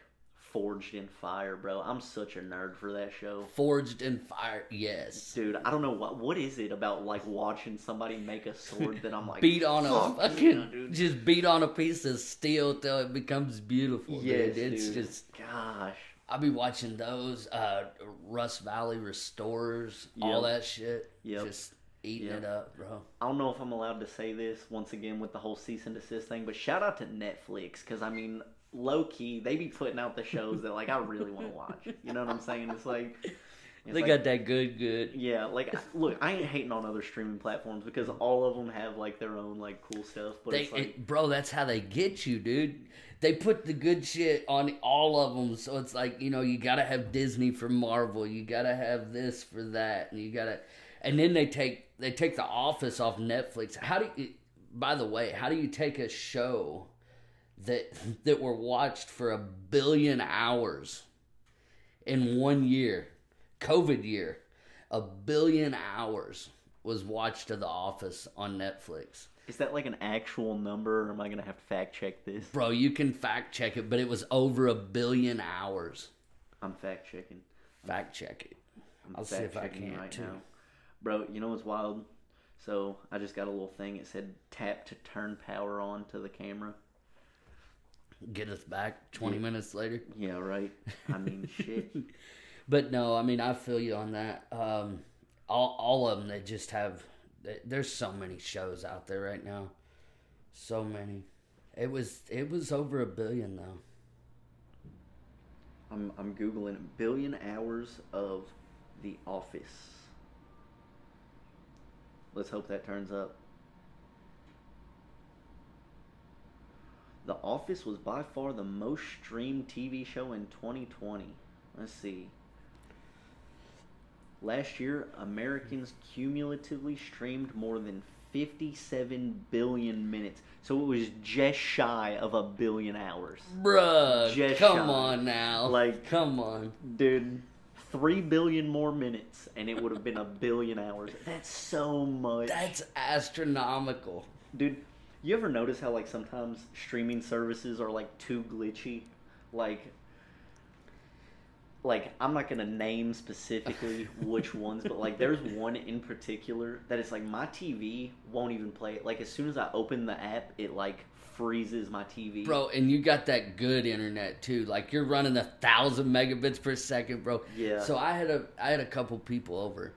Speaker 1: Forged in Fire, bro. I'm such a nerd for that show.
Speaker 2: Forged in fire. Yes.
Speaker 1: Dude, I don't know what what is it about like watching somebody make a sword that I'm <laughs> like
Speaker 2: beat on a fucking
Speaker 1: yeah, dude.
Speaker 2: just beat on a piece of steel till it becomes beautiful.
Speaker 1: Yes,
Speaker 2: dude. It's
Speaker 1: dude.
Speaker 2: just
Speaker 1: gosh.
Speaker 2: I'll be watching those uh Rust Valley Restorers, all that shit.
Speaker 1: Yep.
Speaker 2: Just eating
Speaker 1: Yep.
Speaker 2: it up, bro.
Speaker 1: I don't know if I'm allowed to say this once again with the whole cease and desist thing, but shout out to Netflix because I mean, low key, they be putting out the shows that like I really want to watch. You know what I'm saying? It's like it's
Speaker 2: they
Speaker 1: like-
Speaker 2: got that good good.
Speaker 1: yeah, like look, I ain't hating on other streaming platforms because all of them have like their own like cool stuff, but
Speaker 2: They,
Speaker 1: it's like
Speaker 2: it, bro, that's how they get you, dude. They put the good shit on all of them, so it's like you know you gotta have Disney for Marvel, you gotta have this for that, and you gotta, and then they take they take The Office off Netflix. How do you? By the way, how do you take a show that that were watched for a billion hours in one year, COVID year, a billion hours was watched of The Office on Netflix.
Speaker 1: is that like an actual number or am I gonna have to fact check this?
Speaker 2: Bro, you can fact check it, but it was over a billion hours.
Speaker 1: I'm fact checking.
Speaker 2: Fact check it.
Speaker 1: I'm
Speaker 2: I'll see if I can, too.
Speaker 1: Bro, you know what's wild? So I just got a little thing. It said tap to turn power on to the camera.
Speaker 2: Get us back 20 minutes later.
Speaker 1: Yeah, right. I mean, <laughs> shit.
Speaker 2: But no, I mean, I feel you on that. Um, all, all of them, they just have, they- there's so many shows out there right now. So many. It was, it was over a billion though.
Speaker 1: I'm I'm googling billion hours of The Office. Let's hope that turns up. The Office was by far the most streamed TV show in 2020. Let's see. Last year, Americans cumulatively streamed more than 57 billion minutes. So it was just shy of a billion hours.
Speaker 2: Bruh,
Speaker 1: Just
Speaker 2: come
Speaker 1: shy.
Speaker 2: on now.
Speaker 1: Like-
Speaker 2: come on.
Speaker 1: Dude, three billion more minutes, and it would have been a billion hours. That's so much.
Speaker 2: That's astronomical.
Speaker 1: Dude, you ever notice how like sometimes streaming services are like too glitchy? Like, like I'm not gonna name specifically <laughs> which ones, but like there's one in particular that it's like my TV won't even play it. Like as soon as I open the app, it like freezes my TV.
Speaker 2: bro. And you got that good internet too. Like you're running a thousand megabits per second, bro.
Speaker 1: Yeah.
Speaker 2: So I had a I had a couple people over,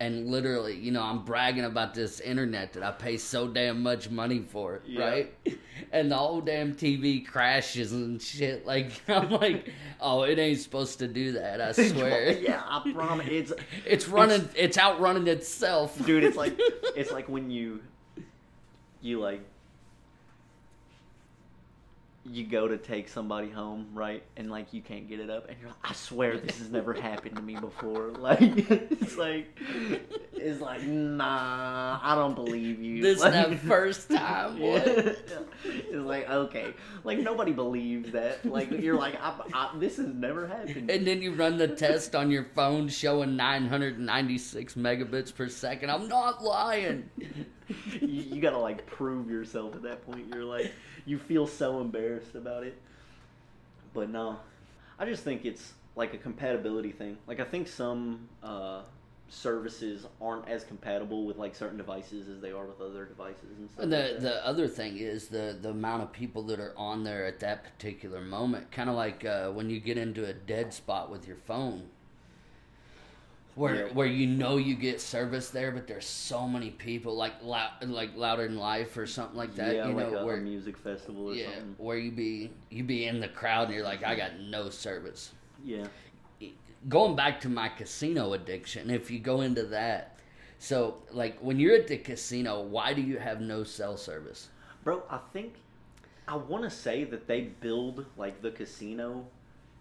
Speaker 2: and literally, you know, I'm bragging about this internet that I pay so damn much money for,
Speaker 1: Yeah.
Speaker 2: right? <laughs> And the whole damn TV crashes and shit. Like <laughs> I'm like, oh, it ain't supposed to do that. I <laughs> swear.
Speaker 1: yeah, I promise. It's
Speaker 2: It's running. It's, outrunning itself,
Speaker 1: dude. It's like it's like when you you like you go to take somebody home, right? And like you can't get it up, and you're like, I swear this has never <laughs> happened to me before. <laughs> Like it's like it's like nah, I don't believe you.
Speaker 2: This
Speaker 1: like,
Speaker 2: the first <laughs> time. What?
Speaker 1: It's like okay, like nobody believes that. Like you're like, I, I, this has never happened.
Speaker 2: And then you run the test on your phone showing 996 megabits per second. I'm not lying. <laughs>
Speaker 1: you, you gotta like prove yourself at that point. You're like, you feel so embarrassed about it. But no, I just think it's like a compatibility thing. Like I think some uh, services aren't as compatible with like certain devices as they are with other devices and stuff. Like
Speaker 2: the
Speaker 1: that.
Speaker 2: the other thing is the the amount of people that are on there at that particular moment. Kind of like uh, when you get into a dead spot with your phone. Where,
Speaker 1: Yeah.
Speaker 2: where you know you get service there, but there's so many people like loud, like louder than life or something like that.
Speaker 1: yeah,
Speaker 2: you
Speaker 1: like
Speaker 2: know
Speaker 1: a,
Speaker 2: where
Speaker 1: a music festival or
Speaker 2: yeah,
Speaker 1: something.
Speaker 2: where you be you be in the crowd and you're like, I got no service.
Speaker 1: Yeah.
Speaker 2: Going back to my casino addiction, if you go into that, so like when you're at the casino, why do you have no cell service?
Speaker 1: Bro, I think I want to say that they build like the casino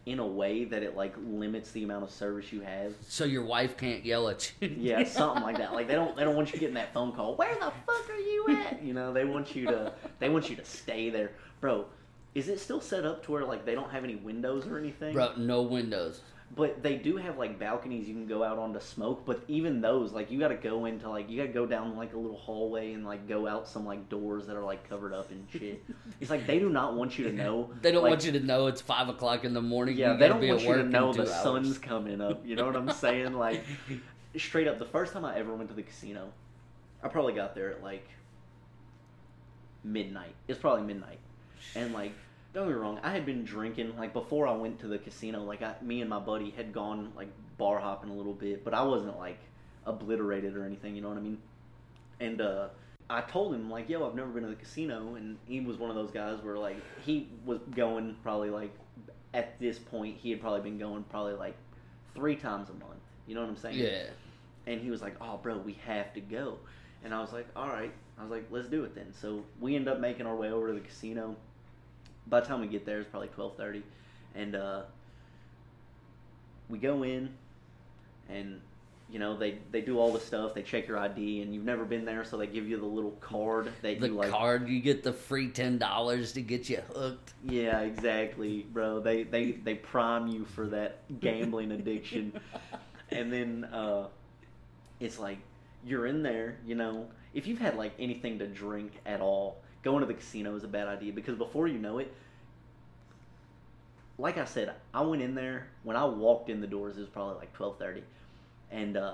Speaker 1: in a way that it like limits the amount of service you have.
Speaker 2: So your wife can't yell at you. <laughs>
Speaker 1: Yeah, something like that. Like they don't they don't want you getting that phone call. Where the fuck are you at? You know, they want you to they want you to stay there. Bro, is it still set up to where like they don't have any windows or anything?
Speaker 2: Bro, no windows.
Speaker 1: But they do have like balconies you can go out on to smoke, but even those, like you gotta go into like you gotta go down like a little hallway and like go out some like doors that are like covered up and shit. <laughs> it's like they do not want you to know.
Speaker 2: They don't
Speaker 1: like,
Speaker 2: want you to know it's five o'clock in the morning.
Speaker 1: Yeah, they don't
Speaker 2: be
Speaker 1: want you to know the
Speaker 2: hours.
Speaker 1: sun's coming up. You know what I'm saying? Like, <laughs> straight up, the first time I ever went to the casino, I probably got there at like midnight. It's probably midnight, and like, don't get me wrong, I had been drinking like before I went to the casino. Like, I, me and my buddy had gone like bar hopping a little bit, but I wasn't like obliterated or anything. You know what I mean? And uh, I told him like, "Yo, I've never been to the casino," and he was one of those guys where like he was going probably like at this point he had probably been going probably like three times a month. You know what I'm saying?
Speaker 2: Yeah.
Speaker 1: And he was like, "Oh, bro, we have to go," and I was like, "All right." I was like, "Let's do it then." So we end up making our way over to the casino. By the time we get there, it's probably twelve thirty, and uh, we go in, and you know they they do all the stuff. They check your ID, and you've never been there, so they give you the little card that
Speaker 2: The
Speaker 1: you like.
Speaker 2: card, you get the free ten dollars to get you hooked.
Speaker 1: Yeah, exactly, bro. They they they prime you for that gambling addiction, <laughs> and then uh, it's like you're in there. You know, if you've had like anything to drink at all, going to the casino is a bad idea because before you know it, like I said, I went in there when I walked in the doors. It was probably like twelve thirty, and uh,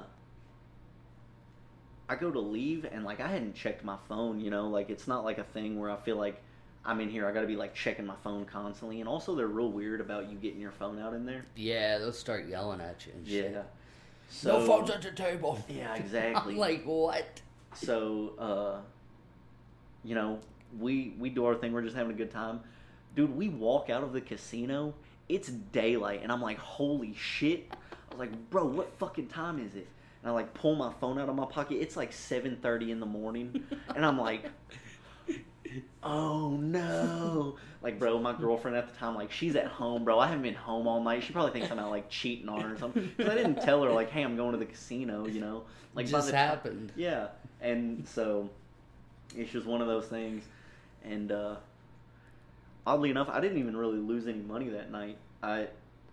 Speaker 1: I go to leave and like I hadn't checked my phone. You know, like it's not like a thing where I feel like I'm in here. I got to be like checking my phone constantly, and also they're real weird about you getting your phone out in there.
Speaker 2: Yeah, they'll start yelling at you and shit.
Speaker 1: Yeah. So,
Speaker 2: no phones at the table.
Speaker 1: Yeah, exactly. <laughs>
Speaker 2: I'm like, what?
Speaker 1: So, uh, you know, we we do our thing. We're just having a good time, dude. We walk out of the casino. It's daylight, and I'm like, holy shit! I was like, bro, what fucking time is it? And I like pull my phone out of my pocket. It's like 7:30 in the morning, <laughs> and I'm like, oh no! Like, bro, my girlfriend at the time, like, she's at home, bro. I haven't been home all night. She probably thinks I'm out like cheating on her or something. Because I didn't tell her like, hey, I'm going to the casino. You know, like
Speaker 2: just happened.
Speaker 1: yeah, and so it's just one of those things. And uh, oddly enough, I didn't even really lose any money that night. I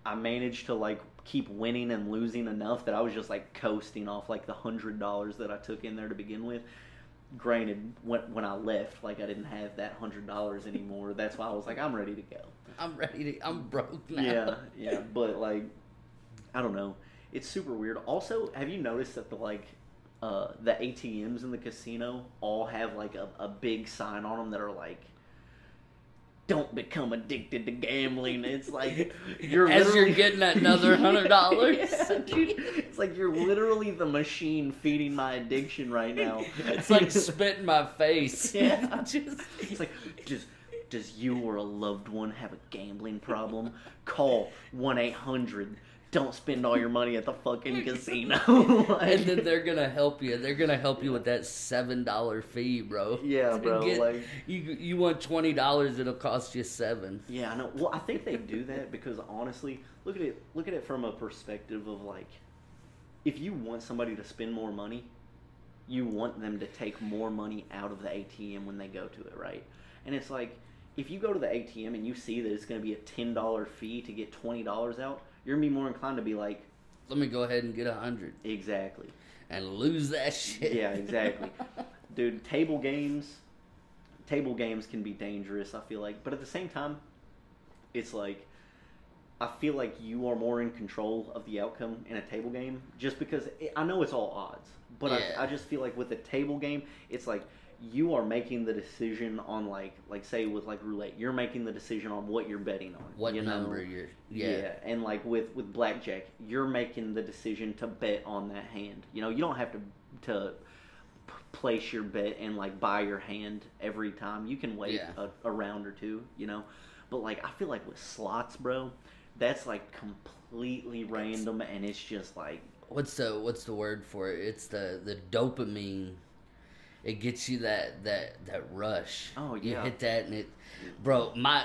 Speaker 1: I managed to like keep winning and losing enough that I was just like coasting off like the hundred dollars that I took in there to begin with. Granted, when when I left, like I didn't have that hundred dollars anymore. That's why I was like, I'm ready to go.
Speaker 2: I'm ready to. I'm broke now.
Speaker 1: Yeah, <laughs> yeah, but like, I don't know. It's super weird. Also, have you noticed that the like, uh, the ATMs in the casino all have like a, a big sign on them that are like, don't become addicted to gambling. It's like <laughs> you're
Speaker 2: As you're getting another $100. <laughs>
Speaker 1: Yeah, dude. It's like you're literally the machine feeding my addiction right now. <laughs>
Speaker 2: It's like spit in my face.
Speaker 1: Yeah.
Speaker 2: Just-
Speaker 1: It's like, does does you or a loved one have a gambling problem? Call one eight hundred. Don't spend all your money at the fucking casino. Like- <laughs>
Speaker 2: and then they're gonna help you. They're gonna help you with that seven dollar fee, bro.
Speaker 1: Yeah, <laughs> bro, like-
Speaker 2: you you want twenty dollars, it'll cost you seven.
Speaker 1: yeah, I know. Well, I think they do that because honestly, look at it. Look at it from a perspective of like, if you want somebody to spend more money, you want them to take more money out of the ATM when they go to it, right? And it's like, if you go to the ATM and you see that it's going to be a ten dollar fee to get twenty dollars out, you're gonna be more inclined to be like,
Speaker 2: Let me go ahead and get a hundred
Speaker 1: exactly.
Speaker 2: and lose that shit.
Speaker 1: Yeah, exactly. <laughs> Dude, table games table games can be dangerous, I feel like. But at the same time, it's like I feel like you are more in control of the outcome in a table game just because it, I know it's all odds. But
Speaker 2: Yeah.
Speaker 1: I, I just feel like with a table game, it's like you are making the decision on like like say with like roulette, you're making the decision on what you're betting on.
Speaker 2: What
Speaker 1: you know?
Speaker 2: number you're? Yeah.
Speaker 1: and like with with blackjack, you're making the decision to bet on that hand. You know, you don't have to to p- place your bet and like buy your hand every time. You can wait
Speaker 2: Yeah.
Speaker 1: a, a round or two. You know, but like I feel like with slots, bro, that's like completely random, and it's just like
Speaker 2: What's the what's the word for it? It's the the dopamine. It gets you that that that rush.
Speaker 1: Oh, yeah, You
Speaker 2: hit that and it, bro. My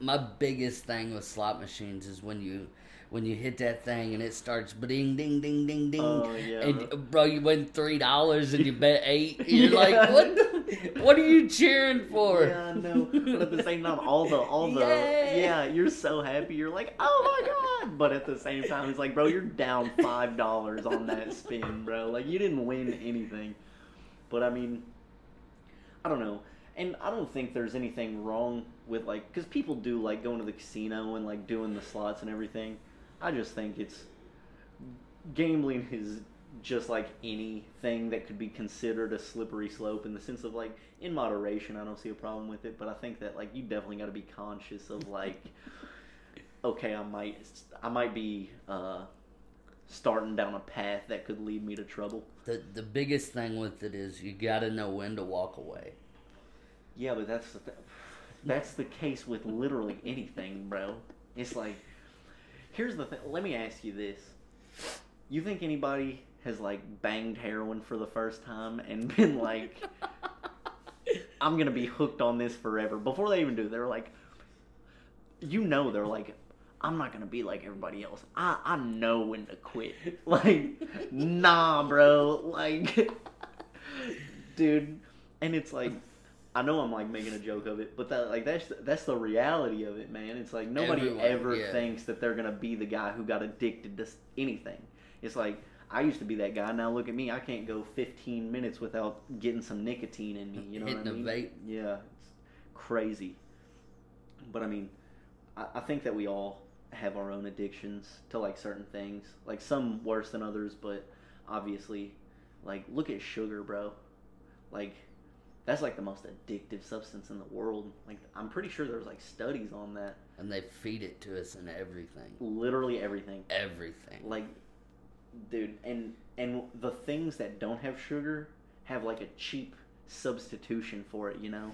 Speaker 2: my biggest thing with slot machines is when you when you hit that thing and it starts ding ding ding ding ding.
Speaker 1: Oh, yeah,
Speaker 2: And
Speaker 1: bro.
Speaker 2: you win three dollars and you <laughs> bet eight. You're like, what? The, what are you cheering for?
Speaker 1: Yeah, I know. But at the same time, all the all the
Speaker 2: Yay.
Speaker 1: yeah, you're so happy. You're like, oh my god! But at the same time, it's like, bro, you're down five dollars on that spin, bro. Like you didn't win anything. But I mean, I don't know, and I don't think there's anything wrong with like, because people do like going to the casino and like doing the slots and everything. I just think it's gambling is just like anything that could be considered a slippery slope in the sense of like in moderation i don't see a problem with it but i think that like you definitely got to be conscious of like okay i might i might be uh starting down a path that could lead me to trouble
Speaker 2: The the biggest thing with it is you got to know when to walk away.
Speaker 1: yeah but that's the th- that's the case with literally anything bro it's like here's the thing let me ask you this you think anybody has like banged heroin for the first time and <laughs> been like I'm gonna be hooked on this forever. Before they even do, they're like, you know, they're like, I'm not gonna be like everybody else. I I know when to quit. <laughs> Like, nah, bro. Like, <laughs> dude, and it's like. I know I'm like making a joke of it, but that like that's that's the reality of it, man. It's like nobody
Speaker 2: Everyone,
Speaker 1: ever
Speaker 2: yeah.
Speaker 1: thinks that they're gonna be the guy who got addicted to anything. It's like I used to be that guy. Now look at me. I can't go 15 minutes without getting some nicotine in me. You know
Speaker 2: Hitting
Speaker 1: what I mean?
Speaker 2: vape.
Speaker 1: Yeah, it's crazy. But I mean, I, I think that we all have our own addictions to like certain things. Like some worse than others, but obviously, like look at sugar, bro. Like that's like the most addictive substance in the world. Like I'm pretty sure there's like studies on that.
Speaker 2: And they feed it to us in everything.
Speaker 1: Literally everything.
Speaker 2: Everything.
Speaker 1: like dude and and the things that don't have sugar have like a cheap substitution for it you know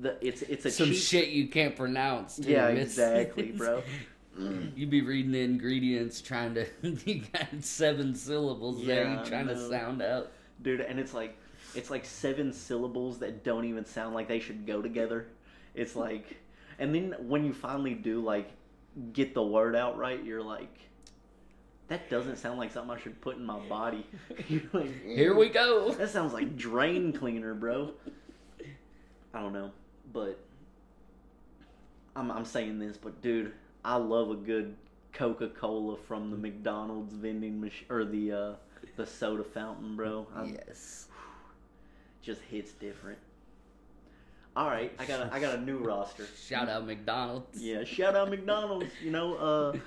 Speaker 1: the it's it's a
Speaker 2: Some
Speaker 1: cheap
Speaker 2: shit you can't pronounce.
Speaker 1: Yeah exactly bro <laughs>
Speaker 2: You be reading the ingredients, trying to. <laughs> You got seven syllables there. You trying to sound out.
Speaker 1: dude and it's like it's like seven syllables that don't even sound like they should go together it's like and then when you finally do like get the word out right you're like that doesn't sound like something I should put in my body. <laughs> You're like,
Speaker 2: Here we go. <laughs>
Speaker 1: That sounds like drain cleaner, bro. I don't know, but I'm I'm saying this, but dude, I love a good Coca Cola from the McDonald's vending machine or the uh, the soda fountain, bro. I,
Speaker 2: Yes.
Speaker 1: Just hits different. All right, I got a, I got a new roster.
Speaker 2: Shout out McDonald's.
Speaker 1: Yeah, shout out McDonald's. You know, uh,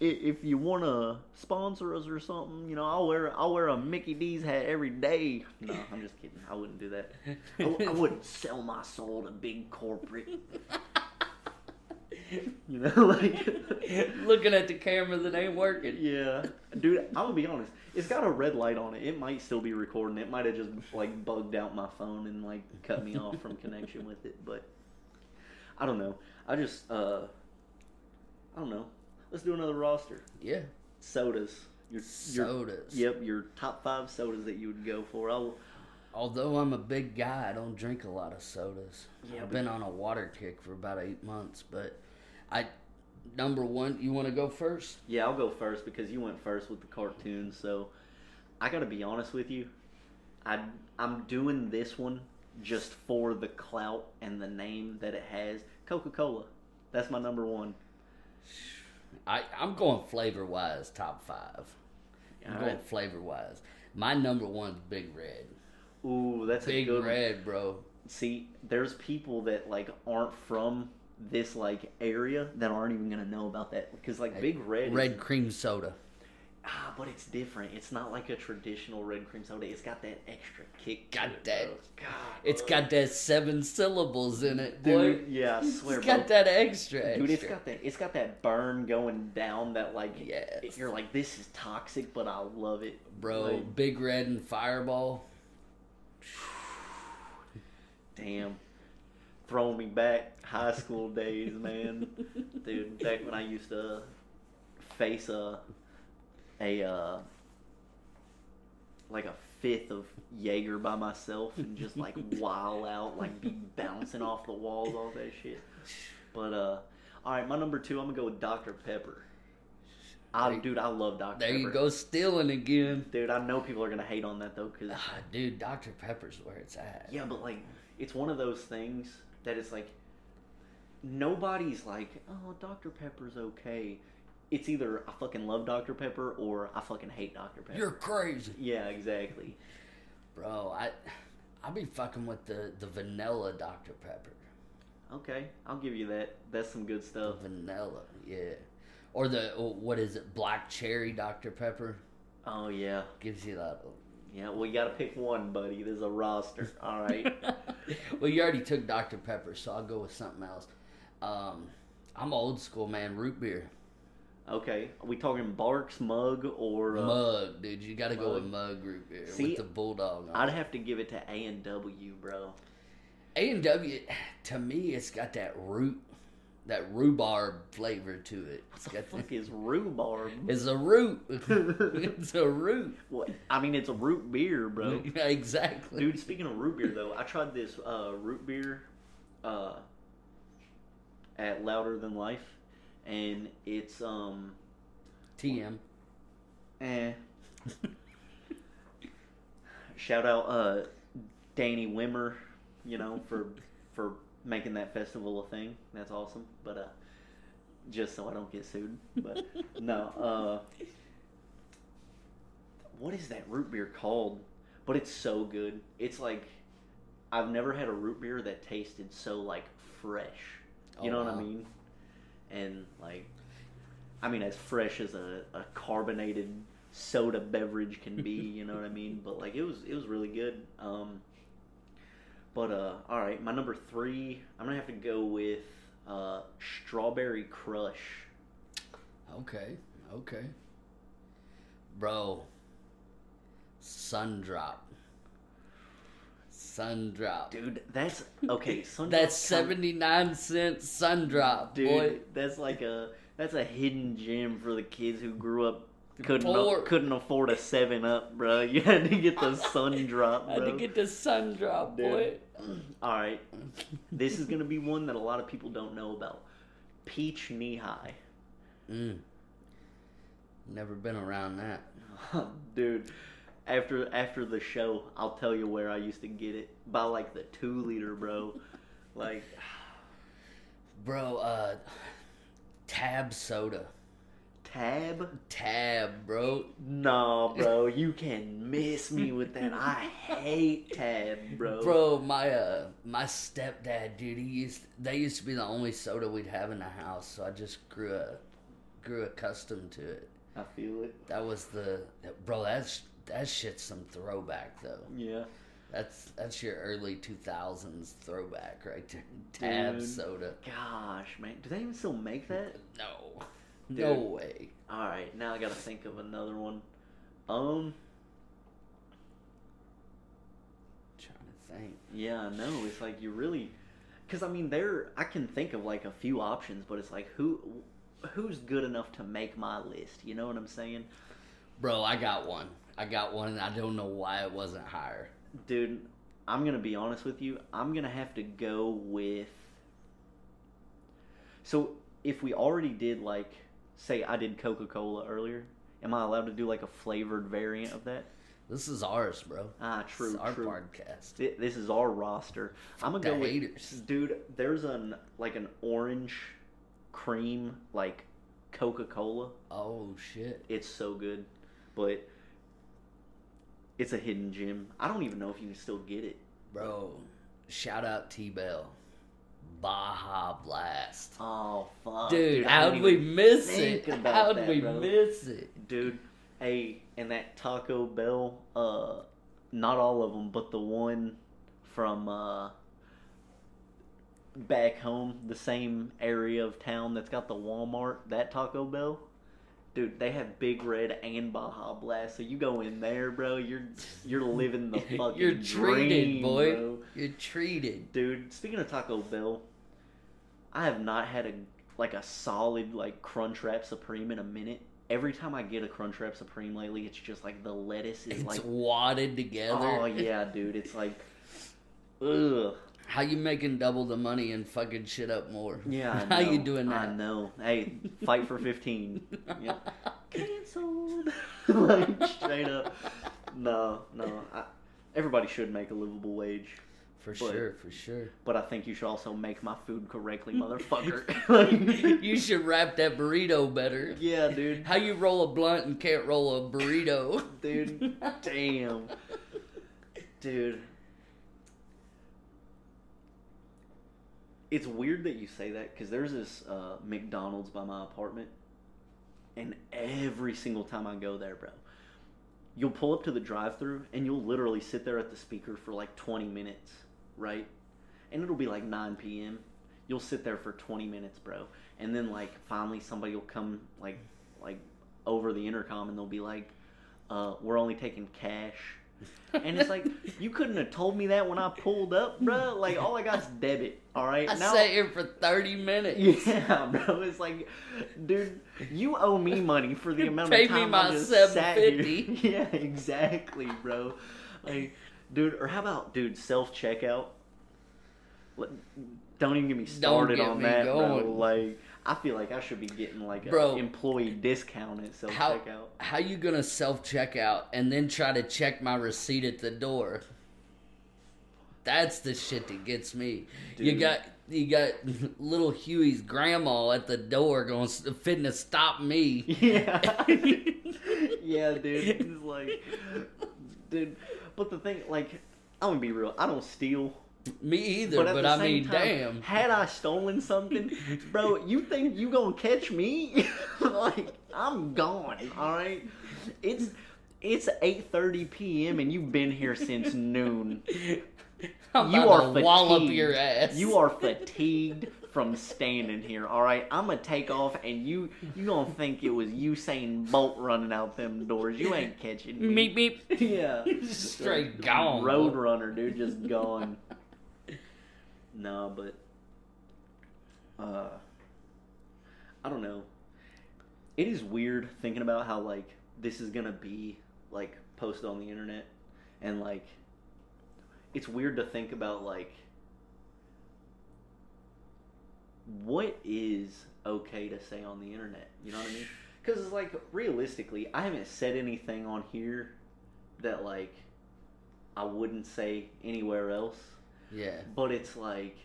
Speaker 1: if you want to sponsor us or something, you know, I'll wear I'll wear a Mickey D's hat every day. No, I'm just kidding. I wouldn't do that. I wouldn't sell my soul to big corporate. <laughs> You know, <laughs> like <laughs>
Speaker 2: Looking at the camera that ain't working.
Speaker 1: yeah, dude. I'm gonna be honest. It's got a red light on it. It might still be recording. It might have just like bugged out my phone and like cut me off from connection with it. But I don't know. I just uh, I don't know. Let's do another roster.
Speaker 2: Yeah.
Speaker 1: Sodas. Your, your
Speaker 2: Sodas.
Speaker 1: Yep, your top five sodas that you would go for. I'll,
Speaker 2: Although I'm a big guy, I don't drink a lot of sodas.
Speaker 1: Yeah,
Speaker 2: I've been on a water kick for about eight months, but I number one. You want to go first?
Speaker 1: Yeah, I'll go first because you went first with the cartoons. So I got to be honest with you. I I'm doing this one just for the clout and the name that it has. Coca Cola. That's my number one.
Speaker 2: I I'm going flavor wise, top five. I'm
Speaker 1: All
Speaker 2: going
Speaker 1: right.
Speaker 2: flavor wise. My number one's Big Red.
Speaker 1: Ooh, that's a
Speaker 2: Big
Speaker 1: good one.
Speaker 2: Red, bro.
Speaker 1: See, there's people that like aren't from this like area that aren't even gonna know about that because like Big Red.
Speaker 2: Red cream soda.
Speaker 1: ah, but it's different. It's not like a traditional red cream soda. It's got that extra kick. to
Speaker 2: Got
Speaker 1: it,
Speaker 2: that-
Speaker 1: bro. God,
Speaker 2: It's got that seven syllables in it, boy.
Speaker 1: Dude, yeah, I swear,
Speaker 2: It's
Speaker 1: bro.
Speaker 2: got that extra, extra.
Speaker 1: Dude, it's got that. It's got that burn going down. That like,
Speaker 2: Yes.
Speaker 1: you're like, this is toxic, but I love it,
Speaker 2: bro.
Speaker 1: Like,
Speaker 2: Big Red and Fireball.
Speaker 1: damn, throwing me back high school days, man. Dude, back when I used to face a a uh, like a fifth of Jaeger by myself and just like <laughs> wild out, like be bouncing off the walls, all that shit. But uh, all right, my number two, I'm gonna go with Dr Pepper. I, dude, I love Dr Pepper.
Speaker 2: There
Speaker 1: Pepper.
Speaker 2: you go, stealing again.
Speaker 1: Dude, I know people are gonna hate on that though, cause
Speaker 2: Ah, dude, Dr. Pepper's where it's at.
Speaker 1: yeah, but like it's one of those things that it's like nobody's like, oh, Dr Pepper's okay. It's either I fucking love Dr Pepper or I fucking hate Dr Pepper.
Speaker 2: You're crazy,
Speaker 1: yeah, exactly.
Speaker 2: bro. I I be fucking with the the vanilla Dr. Pepper.
Speaker 1: Okay, I'll give you that. That's some good
Speaker 2: The
Speaker 1: stuff.
Speaker 2: vanilla, yeah. Or the oh, what is it? Black cherry Dr. Pepper
Speaker 1: Oh yeah,
Speaker 2: gives you that.
Speaker 1: Yeah. Well, you gotta pick one, buddy. There's a roster. <laughs> All right. <laughs>
Speaker 2: well, you already took Dr. Pepper, so I'll go with something else. Um, I'm old school, man. Root beer,
Speaker 1: Okay. Are we talking Barq's mug or? Uh,
Speaker 2: mug, dude. You got to go with mug root beer
Speaker 1: See,
Speaker 2: with the bulldog. on
Speaker 1: I'd
Speaker 2: it.
Speaker 1: have to give it to A and W, bro.
Speaker 2: A and W, to me, it's got that root, that rhubarb flavor to it. It's
Speaker 1: What the fuck is rhubarb?
Speaker 2: It's a root. <laughs> it's a root.
Speaker 1: What? I mean, it's a root beer, bro. <laughs>
Speaker 2: exactly.
Speaker 1: Dude, speaking of root beer, though, I tried this uh, root beer uh, at Louder Than Life, and it's um,
Speaker 2: TM.
Speaker 1: eh. Shout out uh, Danny Wimmer, you know, for for making that festival a thing. That's awesome. But uh, just so I don't get sued. But <laughs> no, uh, what is that root beer called? But it's so good. It's like I've never had a root beer that tasted so like fresh. You
Speaker 2: Oh,
Speaker 1: know what. I mean? And like, I mean, as fresh as a, a carbonated soda beverage can be. you know what I mean? <laughs> But like, it was it was really good. Um, but uh, all right, my number three, I'm gonna have to go with uh, strawberry crush.
Speaker 2: Okay. Okay. Bro. Sun drop. Sun drop.
Speaker 1: Dude, that's okay. <laughs> Sun
Speaker 2: That's
Speaker 1: Drop's kind of-
Speaker 2: seventy nine cent sun drop,
Speaker 1: Dude,
Speaker 2: boy.
Speaker 1: that's like a that's a hidden gem for the kids who grew up couldn't
Speaker 2: Poor.
Speaker 1: couldn't afford a Seven Up, bro. <laughs> You had to get the Sun <laughs> Drop,
Speaker 2: I had to get the sun drop,
Speaker 1: Dude.
Speaker 2: boy. <clears throat>
Speaker 1: All right, this is gonna be one that a lot of people don't know about. Peach Nehi,
Speaker 2: Mm. Never been around that. <laughs>
Speaker 1: dude. After after the show, I'll tell you where I used to get it by like the two liter, bro. Like, <sighs>
Speaker 2: Bro, uh Tab soda.
Speaker 1: Tab.
Speaker 2: Tab, bro.
Speaker 1: Nah, bro, you can miss me with that. I hate tab, bro.
Speaker 2: Bro, my uh my stepdad, dude, he used they used to be the only soda we'd have in the house, so I just grew a grew accustomed to it.
Speaker 1: I feel it.
Speaker 2: That was the bro, that's that shit's some throwback though.
Speaker 1: Yeah.
Speaker 2: That's that's your early two thousands throwback right there. Tab
Speaker 1: Dude.
Speaker 2: soda.
Speaker 1: Gosh, man, do they even still make that?
Speaker 2: No. No way.
Speaker 1: All right, now I gotta think of another one. Um,
Speaker 2: trying to think.
Speaker 1: yeah, no, it's like you really, because I mean, there I can think of like a few options, but it's like who, who's good enough to make my list? You know what I'm saying,
Speaker 2: Bro, I got one. I got one and I don't know why it wasn't higher.
Speaker 1: dude? I'm gonna be honest with you. I'm gonna have to go with. So if we already did like, say I did Coca Cola earlier, am I allowed to do like a flavored variant of that?
Speaker 2: This is ours, bro.
Speaker 1: Ah,
Speaker 2: This
Speaker 1: true,
Speaker 2: is our
Speaker 1: true.
Speaker 2: podcast.
Speaker 1: Thi- This is our roster. I'm gonna
Speaker 2: the
Speaker 1: go with dude. There's an like an orange cream like Coca Cola.
Speaker 2: Oh shit.
Speaker 1: It's so good, but it's a hidden gem. I don't even know if you can still get it.
Speaker 2: Bro, shout out T Bell. Baja Blast.
Speaker 1: Oh fuck,
Speaker 2: Dude, how'd we miss it? How'd
Speaker 1: that,
Speaker 2: we
Speaker 1: bro.
Speaker 2: miss it?
Speaker 1: dude? Hey, and that Taco Bell. Uh, not all of them, but the one from uh back home, the same area of town that's got the Walmart, that Taco Bell. Dude, they have Big Red and Baja Blast. So you go in there, bro. You're you're living the <laughs> fucking
Speaker 2: You're treated,
Speaker 1: dream,
Speaker 2: boy.
Speaker 1: bro.
Speaker 2: You're treated.
Speaker 1: Dude, speaking of Taco Bell, I have not had a like a solid like Crunchwrap Supreme in a minute. Every time I get a Crunchwrap Supreme lately, it's just like the lettuce is
Speaker 2: It's
Speaker 1: like,
Speaker 2: wadded together.
Speaker 1: oh <laughs> yeah, dude. It's like, ugh.
Speaker 2: How you making double the money and fucking shit up more?
Speaker 1: Yeah, I <laughs>
Speaker 2: How you doing that?
Speaker 1: I know. Hey, fight for fifteen. <laughs> Yep. Cancelled. like straight up. No, no. I, everybody should make a livable wage,
Speaker 2: For
Speaker 1: But-
Speaker 2: sure, for sure.
Speaker 1: but I think you should also make my food correctly, motherfucker. <laughs> <laughs>
Speaker 2: You should wrap that burrito better.
Speaker 1: yeah, dude.
Speaker 2: How you roll a blunt and can't roll a burrito? <laughs>
Speaker 1: Dude, damn. Dude. It's weird that you say that because there's this uh, McDonald's by my apartment, and every single time I go there, bro, you'll pull up to the drive-through and you'll literally sit there at the speaker for like 20 minutes, right? And it'll be like 9 p.m. You'll sit there for 20 minutes, bro, and then like finally somebody will come like like over the intercom and they'll be like, uh, "We're only taking cash." And it's like <laughs> you couldn't have told me that when I pulled up, bro. Like all I got got's debit. All right,
Speaker 2: I
Speaker 1: now
Speaker 2: sat here for 30 minutes.
Speaker 1: yeah, <laughs> bro. It's like, dude, you owe me money for the amount of
Speaker 2: me
Speaker 1: time
Speaker 2: my
Speaker 1: I just sat here. <laughs> Yeah, exactly, bro. Like, dude, or how about, dude, self checkout? Don't even get me started
Speaker 2: get
Speaker 1: on
Speaker 2: me
Speaker 1: that, bro. Like, I feel like I should be getting like a
Speaker 2: Bro.
Speaker 1: employee discount at self
Speaker 2: How
Speaker 1: checkout.
Speaker 2: how you gonna self checkout and then try to check my receipt at the door? That's the shit that gets me. You got you got <laughs> little Huey's grandma at the door going fitting to stop me.
Speaker 1: Yeah. <laughs> <laughs> yeah, dude. It's like, dude. But the thing, like, I'm gonna be real. I don't steal.
Speaker 2: Me either,
Speaker 1: But
Speaker 2: but, I mean,
Speaker 1: time,
Speaker 2: damn.
Speaker 1: Had I stolen something, bro, you think you gonna catch me? <laughs> like, I'm gone. All right. It's it's 8:30 p.m. and you've been here since noon. <laughs>
Speaker 2: I'm
Speaker 1: you are
Speaker 2: to wallop your ass.
Speaker 1: You are fatigued from standing here. All right, I'm gonna take off, and you you gonna think it was Usain Bolt running out them doors. You ain't catching me.
Speaker 2: Meep meep. <laughs>
Speaker 1: Yeah, <laughs>
Speaker 2: Straight gone.
Speaker 1: Road
Speaker 2: boy.
Speaker 1: runner, dude, just <laughs> gone. no, but uh, I don't know. It is weird thinking about how like this is gonna be like posted on the internet, and like it's weird to think about like what is okay to say on the internet. You know what I mean? Because it's like realistically, I haven't said anything on here that like I wouldn't say anywhere else.
Speaker 2: Yeah.
Speaker 1: But it's like,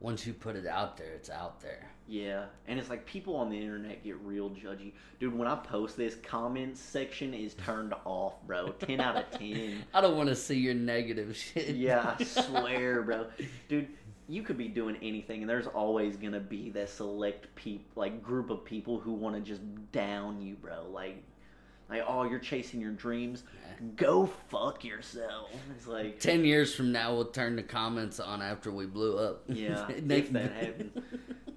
Speaker 2: Once you put it out there, it's out there.
Speaker 1: yeah, and it's like people on the internet get real judgy, dude. When I post this, comments section is turned off, bro. Ten out of ten. <laughs>
Speaker 2: I don't want to see your negative shit.
Speaker 1: Yeah, I swear, bro. Dude, you could be doing anything, and there's always gonna be that select peop like group of people who want to just down you, bro. Like, like, oh, you're chasing your dreams. Go fuck yourself. It's like <laughs>
Speaker 2: Ten years from now, we'll turn the comments on after we blew up.
Speaker 1: Yeah, <laughs> if that happens.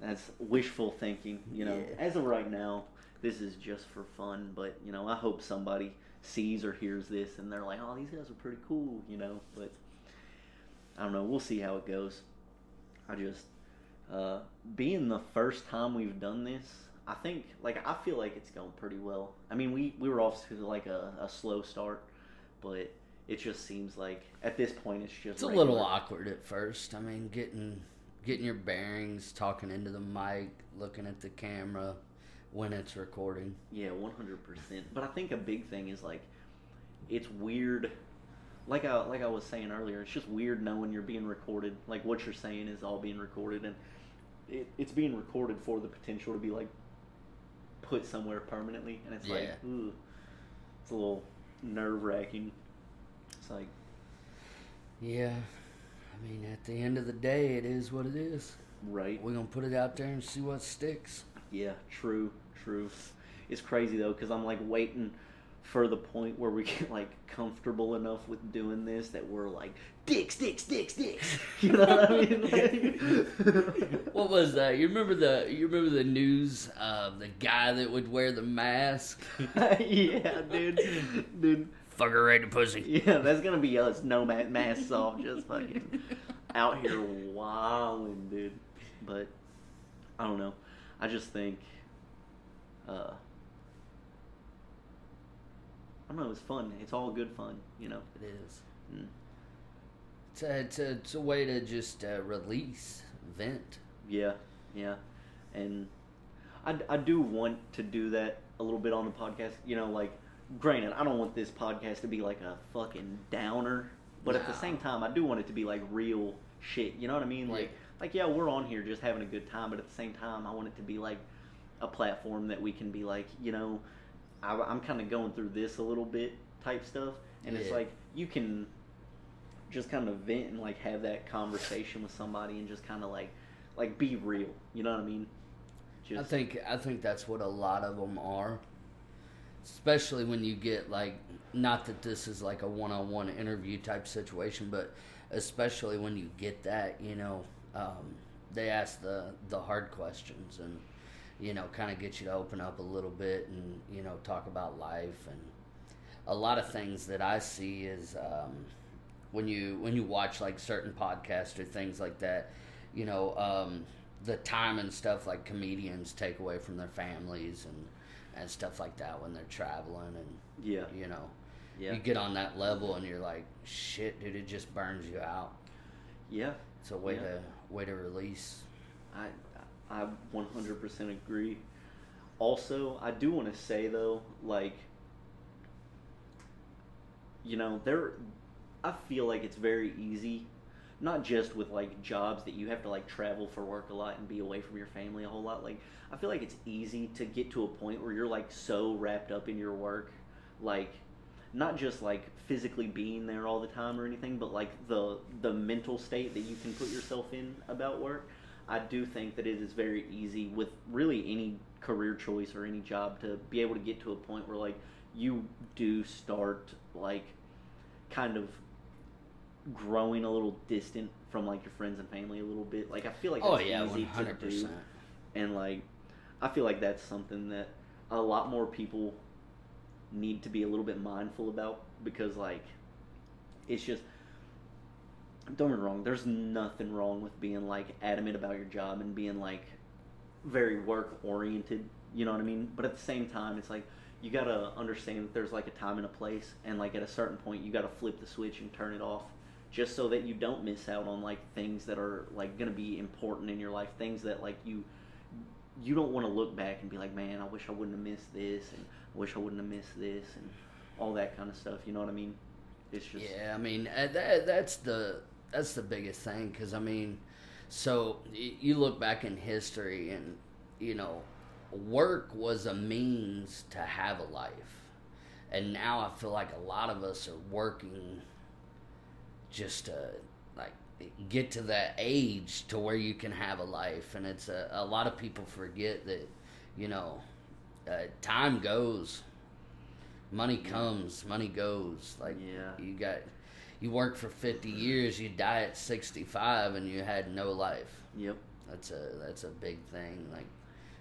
Speaker 1: That's wishful thinking, you know.
Speaker 2: Yeah.
Speaker 1: As of right now, this is just for fun, but you know, I hope somebody sees or hears this and they're like, "Oh, these guys are pretty cool," you know. But I don't know. We'll see how it goes. I just uh, being the first time we've done this, I think like I feel like it's going pretty well. I mean, we we were off to like a, a slow start, but it just seems like at this point it's just
Speaker 2: It's a little awkward at first. I mean, getting getting your bearings, talking into the mic, looking at the camera when it's recording.
Speaker 1: Yeah, one hundred percent. But I think a big thing is like, it's weird. Like I like I was saying earlier, it's just weird knowing you're being recorded. Like what you're saying is all being recorded, and it, it's being recorded for the potential to be like put somewhere permanently. And it's like, ooh, it's a little nerve wracking. It's like,
Speaker 2: Yeah. I mean, at the end of the day, it is what it is.
Speaker 1: right?
Speaker 2: We're gonna put it out there and see what sticks.
Speaker 1: Yeah, true, true. It's crazy though, because I'm like waiting for the point where we get like comfortable enough with doing this that we're like dicks, dicks, dicks, dicks. <laughs> You know what I mean? Like, <laughs>
Speaker 2: What was that? You remember the you remember the news of the guy that would wear the mask? <laughs>
Speaker 1: yeah, dude, dude.
Speaker 2: Fucker right to pussy.
Speaker 1: Yeah, that's gonna be us. No ma- masks off, just fucking out here wilding, dude. But I don't know. I just think, uh, I don't know. It's fun. It's all good fun, you know.
Speaker 2: It is.
Speaker 1: Mm.
Speaker 2: It's a, it's a, it's a way to just uh, release, vent.
Speaker 1: Yeah, yeah, and I, I do want to do that a little bit on the podcast. You know, like granted, I don't want this podcast to be like a fucking downer, but at the same time, I do want it to be like real shit. You know what I mean? Like,
Speaker 2: Yeah.
Speaker 1: like yeah, we're on here just having a good time, but at the same time, I want it to be like a platform that we can be like, you know, I, I'm kind of going through this a little bit type stuff, and it's like you can just kind of vent and like have that conversation with somebody and just kind of like like be real. You know what I mean? Just
Speaker 2: I think I think that's what a lot of them are. Especially when you get like not that this is like a one-on-one interview type situation, but especially when you get that, you know, um, they ask the the hard questions and you know, kind of get you to open up a little bit and you know talk about life. And a lot of things that I see is um, when you when you watch like certain podcasts or things like that, you know, um, the time and stuff like comedians take away from their families and and stuff like that when they're traveling and
Speaker 1: yeah,
Speaker 2: you know
Speaker 1: yeah,
Speaker 2: you get on that level and you're like shit dude it just burns you out.
Speaker 1: Yeah.
Speaker 2: it's a way
Speaker 1: Yeah.
Speaker 2: to way to release.
Speaker 1: I I 100% agree. Also, I do want to say though, like, you know, there, I feel like it's very easy, not just with like jobs that you have to like travel for work a lot and be away from your family a whole lot. Like, I feel like it's easy to get to a point where you're like so wrapped up in your work, like, not just like physically being there all the time or anything, but like the the mental state that you can put yourself in about work. I do think that it is very easy with really any career choice or any job to be able to get to a point where like you do start like kind of growing a little distant from like your friends and family a little bit. Like I feel like
Speaker 2: oh yeah
Speaker 1: easy
Speaker 2: 100%
Speaker 1: do, and like I feel like that's something that a lot more people need to be a little bit mindful about because like it's just don't get me wrong there's nothing wrong with being like adamant about your job and being like very work oriented you know what i mean? But at the same time it's like you gotta understand that there's like a time and a place and like at a certain point you gotta flip the switch and turn it off just so that you don't miss out on like things that are like gonna be important in your life things that like you you don't want to look back and be like man i wish i wouldn't have missed this and i wish i wouldn't have missed this and all that kind of stuff you know what i mean? It's just
Speaker 2: Yeah, I mean uh, that that's the that's the biggest thing because I mean, so you look back in history and you know, work was a means to have a life, and now I feel like a lot of us are working just to like get to that age to where you can have a life, and it's a, a lot of people forget that you know, uh, time goes Money comes, money goes. Like
Speaker 1: Yeah.
Speaker 2: you got, you work for fifty years, you die at sixty five, and you had no life.
Speaker 1: Yep.
Speaker 2: That's a that's a big thing. Like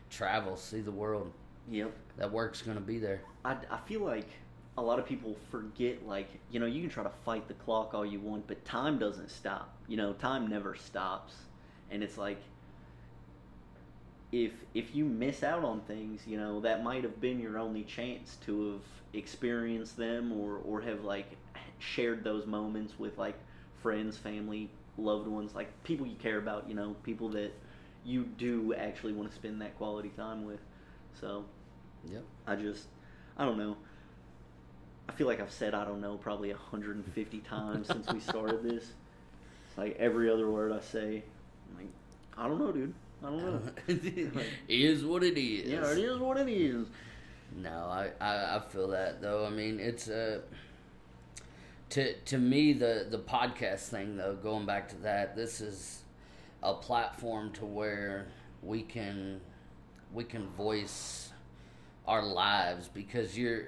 Speaker 2: travel, see the world.
Speaker 1: Yep.
Speaker 2: That work's gonna be there.
Speaker 1: I, I feel like a lot of people forget like you know you can try to fight the clock all you want but time doesn't stop you know time never stops and it's like if if you miss out on things you know that might have been your only chance to have experienced them or or have like shared those moments with like friends family loved ones like people you care about you know people that you do actually want to spend that quality time with so
Speaker 2: Yep.
Speaker 1: I just, I don't know. I feel like I've said I don't know probably 150 <laughs> times since we started this. It's like every other word I say, I'm like, I don't know, dude. I don't know. <laughs>
Speaker 2: it is what it is.
Speaker 1: yeah, it is what it is.
Speaker 2: No, I, I, I feel that though. I mean, it's a to to me the the podcast thing though. Going back to that, this is a platform to where we can we can voice our lives because you're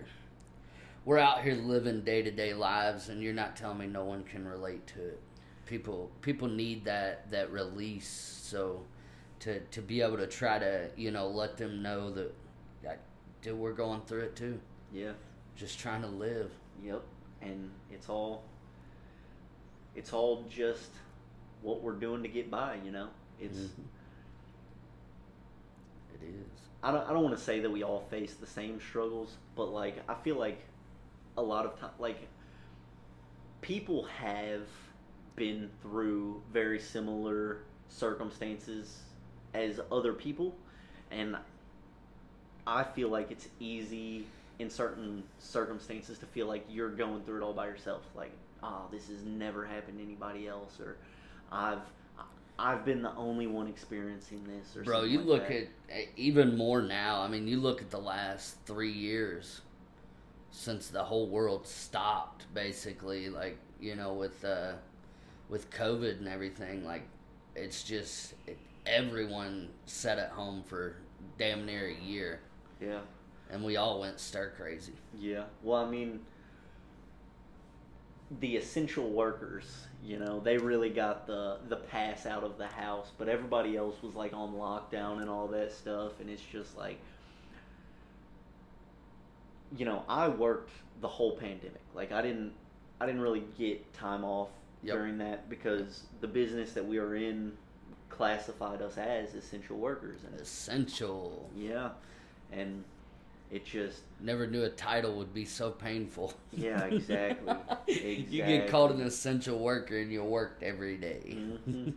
Speaker 2: we're out here living day to day lives, and you're not telling me no one can relate to it. People people need that that release. So to to be able to try to you know let them know that that dude we're going through it too.
Speaker 1: Yeah.
Speaker 2: Just trying to live.
Speaker 1: Yep. And it's all, it's all just what we're doing to get by, you know? It's,
Speaker 2: Mhm. It is.
Speaker 1: I don't, I don't want to say that we all face the same struggles, but like I feel like a lot of time like people have been through very similar circumstances as other people and I feel like it's easy in certain circumstances to feel like you're going through it all by yourself like oh this has never happened to anybody else or I've I've been the only one experiencing this or
Speaker 2: Bro, you
Speaker 1: like
Speaker 2: look at at even more now. I mean, you look at the last three years since the whole world stopped, basically. Like you know, with uh, with COVID and everything, like it's just everyone sat at home for damn near a year,
Speaker 1: yeah
Speaker 2: and we all went stir crazy.
Speaker 1: Yeah. Well, I mean, the essential workers, you know, they really got the the pass out of the house, but everybody else was like on lockdown and all that stuff, and it's just like, you know, I worked the whole pandemic. Like, I didn't, I didn't really get time off
Speaker 2: Yep.
Speaker 1: during that because the business that we are in classified us as essential workers, and
Speaker 2: Essential.
Speaker 1: yeah, and it just
Speaker 2: Never knew a title would be so painful.
Speaker 1: Yeah, exactly. <laughs>
Speaker 2: you get called an essential worker and you worked every day.
Speaker 1: Mhm.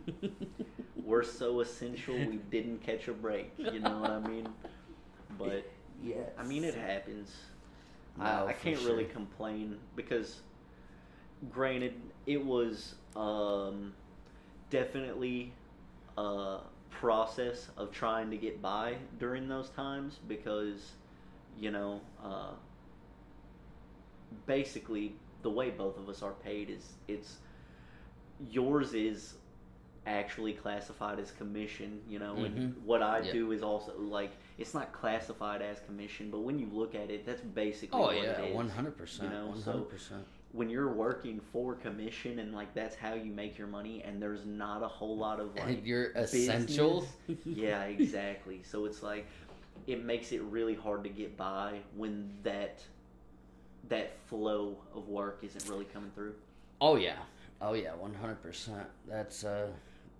Speaker 1: we're so essential we <laughs> didn't catch a break. You know what I mean? But
Speaker 2: yeah,
Speaker 1: I mean it happens.
Speaker 2: No,
Speaker 1: I, I can't really complain because, granted, it was um, definitely a process of trying to get by during those times because, you know, uh, basically the way both of us are paid is it's yours is actually classified as commission, you know, and
Speaker 2: Mhm.
Speaker 1: what I
Speaker 2: Yeah.
Speaker 1: do is also like it's not classified as commission, but when you look at it, that's basically
Speaker 2: Oh
Speaker 1: what
Speaker 2: yeah, one hundred percent,
Speaker 1: you know, so-
Speaker 2: hundred percent.
Speaker 1: When you're working for commission and like that's how you make your money, and there's not a whole lot of like
Speaker 2: You're essential. <laughs>
Speaker 1: yeah, exactly. So it's like it makes it really hard to get by when that that flow of work isn't really coming through.
Speaker 2: Oh yeah, oh yeah, one hundred percent. That's uh,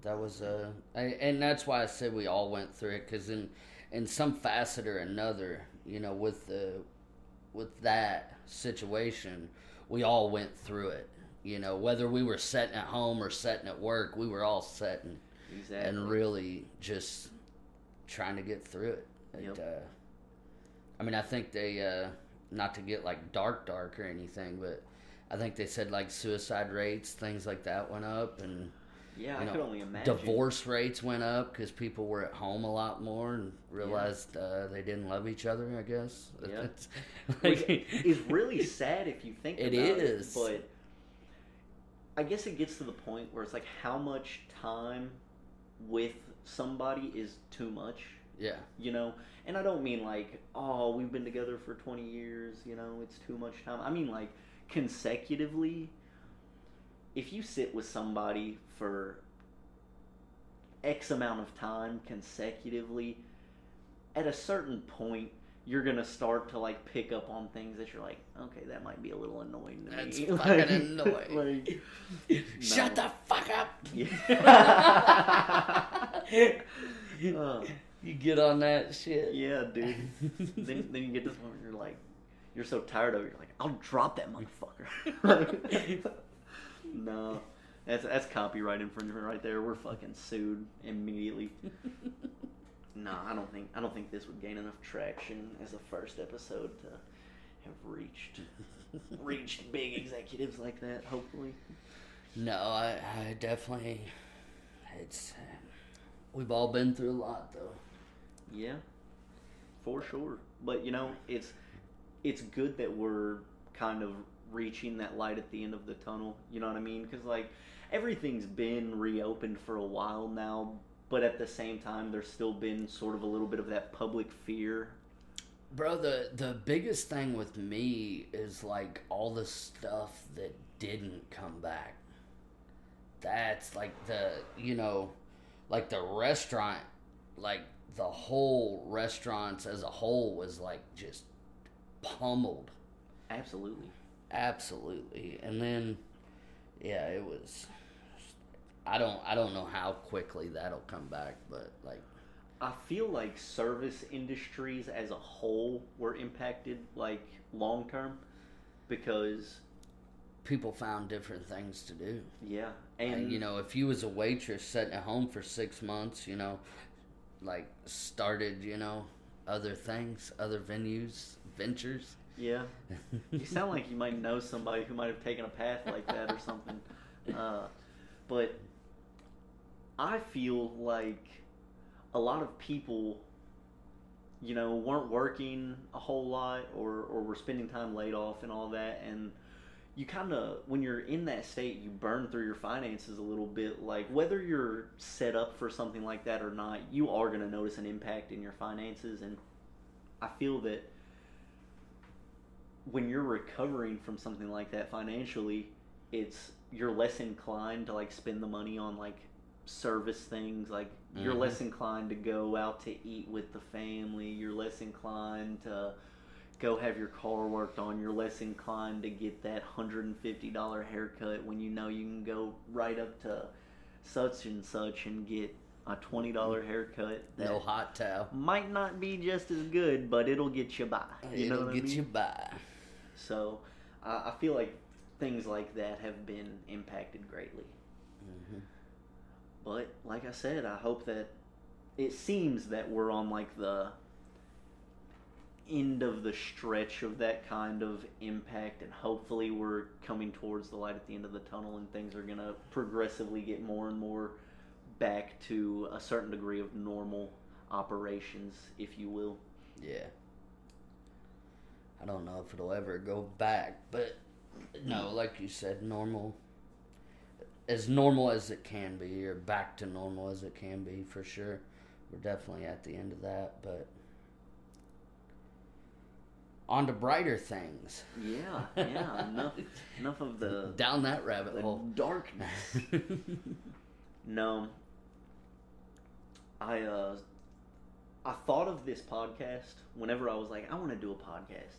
Speaker 2: that was uh, and that's why I said we all went through it because in in some facet or another, you know, with the with that situation, we all went through it. You know, whether we were setting at home or setting at work, we were all setting
Speaker 1: Exactly.
Speaker 2: and really just trying to get through it. It
Speaker 1: Yep.
Speaker 2: uh, I mean, I think they, uh, not to get like dark, dark or anything, but I think they said like suicide rates, things like that went up, and
Speaker 1: yeah,
Speaker 2: you
Speaker 1: I could only imagine.
Speaker 2: divorce rates went up because people were at home a lot more and realized uh, they didn't love each other. I guess.
Speaker 1: Yeah. <laughs>
Speaker 2: It's
Speaker 1: Which
Speaker 2: like-
Speaker 1: is really sad if you think <laughs>
Speaker 2: It
Speaker 1: about
Speaker 2: is.
Speaker 1: it. But I guess it gets to the point where it's like how much time with somebody is too much.
Speaker 2: Yeah.
Speaker 1: You know, and I don't mean like, oh, we've been together for 20 years, you know, it's too much time. I mean like consecutively if you sit with somebody for X amount of time consecutively, at a certain point, you're gonna start to like pick up on things that you're like, okay, that might be a little annoying to
Speaker 2: That's
Speaker 1: me.
Speaker 2: That's <laughs> fucking annoying.
Speaker 1: like,
Speaker 2: Shut
Speaker 1: no.
Speaker 2: the fuck up.
Speaker 1: Yeah. Uh, <laughs> <laughs>
Speaker 2: You get on that shit.
Speaker 1: yeah, dude. <laughs> then, then you get to this point where you're like, you're so tired of it. You're like, I'll drop that motherfucker. <laughs> no, that's that's copyright infringement right there. We're fucking sued immediately. <laughs> no, I don't think I don't think this would gain enough traction as a first episode to have reached reached big executives like that. Hopefully,
Speaker 2: No, I, I definitely. It's. We've all been through a lot, though.
Speaker 1: Yeah, for sure. But you know, it's it's good that we're kind of reaching that light at the end of the tunnel. You know what I mean? Because like everything's been reopened for a while now, but at the same time, there's still been sort of a little bit of that public fear.
Speaker 2: Bro, the the biggest thing with me is like all the stuff that didn't come back. That's like the you know, like the restaurant, like the whole restaurants as a whole was like just pummeled.
Speaker 1: Absolutely.
Speaker 2: Absolutely. And then yeah, it was I don't I don't know how quickly that'll come back, but like
Speaker 1: I feel like service industries as a whole were impacted like long term because
Speaker 2: people found different things to do.
Speaker 1: yeah,
Speaker 2: And,
Speaker 1: and
Speaker 2: you know, if you was a waitress sitting at home for six months, you know, like started, you know, other things, other venues, ventures.
Speaker 1: Yeah. <laughs> You sound like you might know somebody who might have taken a path like that or something. <laughs> Uh, but I feel like a lot of people, you know, weren't working a whole lot or, or were spending time laid off and all that. And you kind of, when you're in that state, you burn through your finances a little bit. Like, whether you're set up for something like that or not, you are going to notice an impact in your finances. And I feel that when you're recovering from something like that financially, it's you're less inclined to like spend the money on like service things. Like you're
Speaker 2: Mhm.
Speaker 1: less inclined to go out to eat with the family. You're less inclined to go have your car worked on. You're less inclined to get that hundred and fifty dollar haircut when you know you can go right up to such and such and get a twenty dollar haircut that
Speaker 2: No hot towel.
Speaker 1: might not be just as good, but it'll get you by. You know
Speaker 2: It'll
Speaker 1: what
Speaker 2: get
Speaker 1: I mean?
Speaker 2: you by.
Speaker 1: So uh, I feel like things like that have been impacted greatly.
Speaker 2: hmm
Speaker 1: But like I said, I hope that it seems that we're on like the end of the stretch of that kind of impact and hopefully we're coming towards the light at the end of the tunnel and things are going to progressively get more and more back to a certain degree of normal operations if you will
Speaker 2: Yeah. I don't know if it'll ever go back, but no, like you said, normal. As normal as it can be, or back to normal as it can be, for sure. We're definitely at the end of that, but. On to brighter things.
Speaker 1: yeah yeah enough enough of the, <laughs>
Speaker 2: Down that rabbit hole.
Speaker 1: darkness <laughs> No. I uh I thought of this podcast whenever I was like, I want to do a podcast.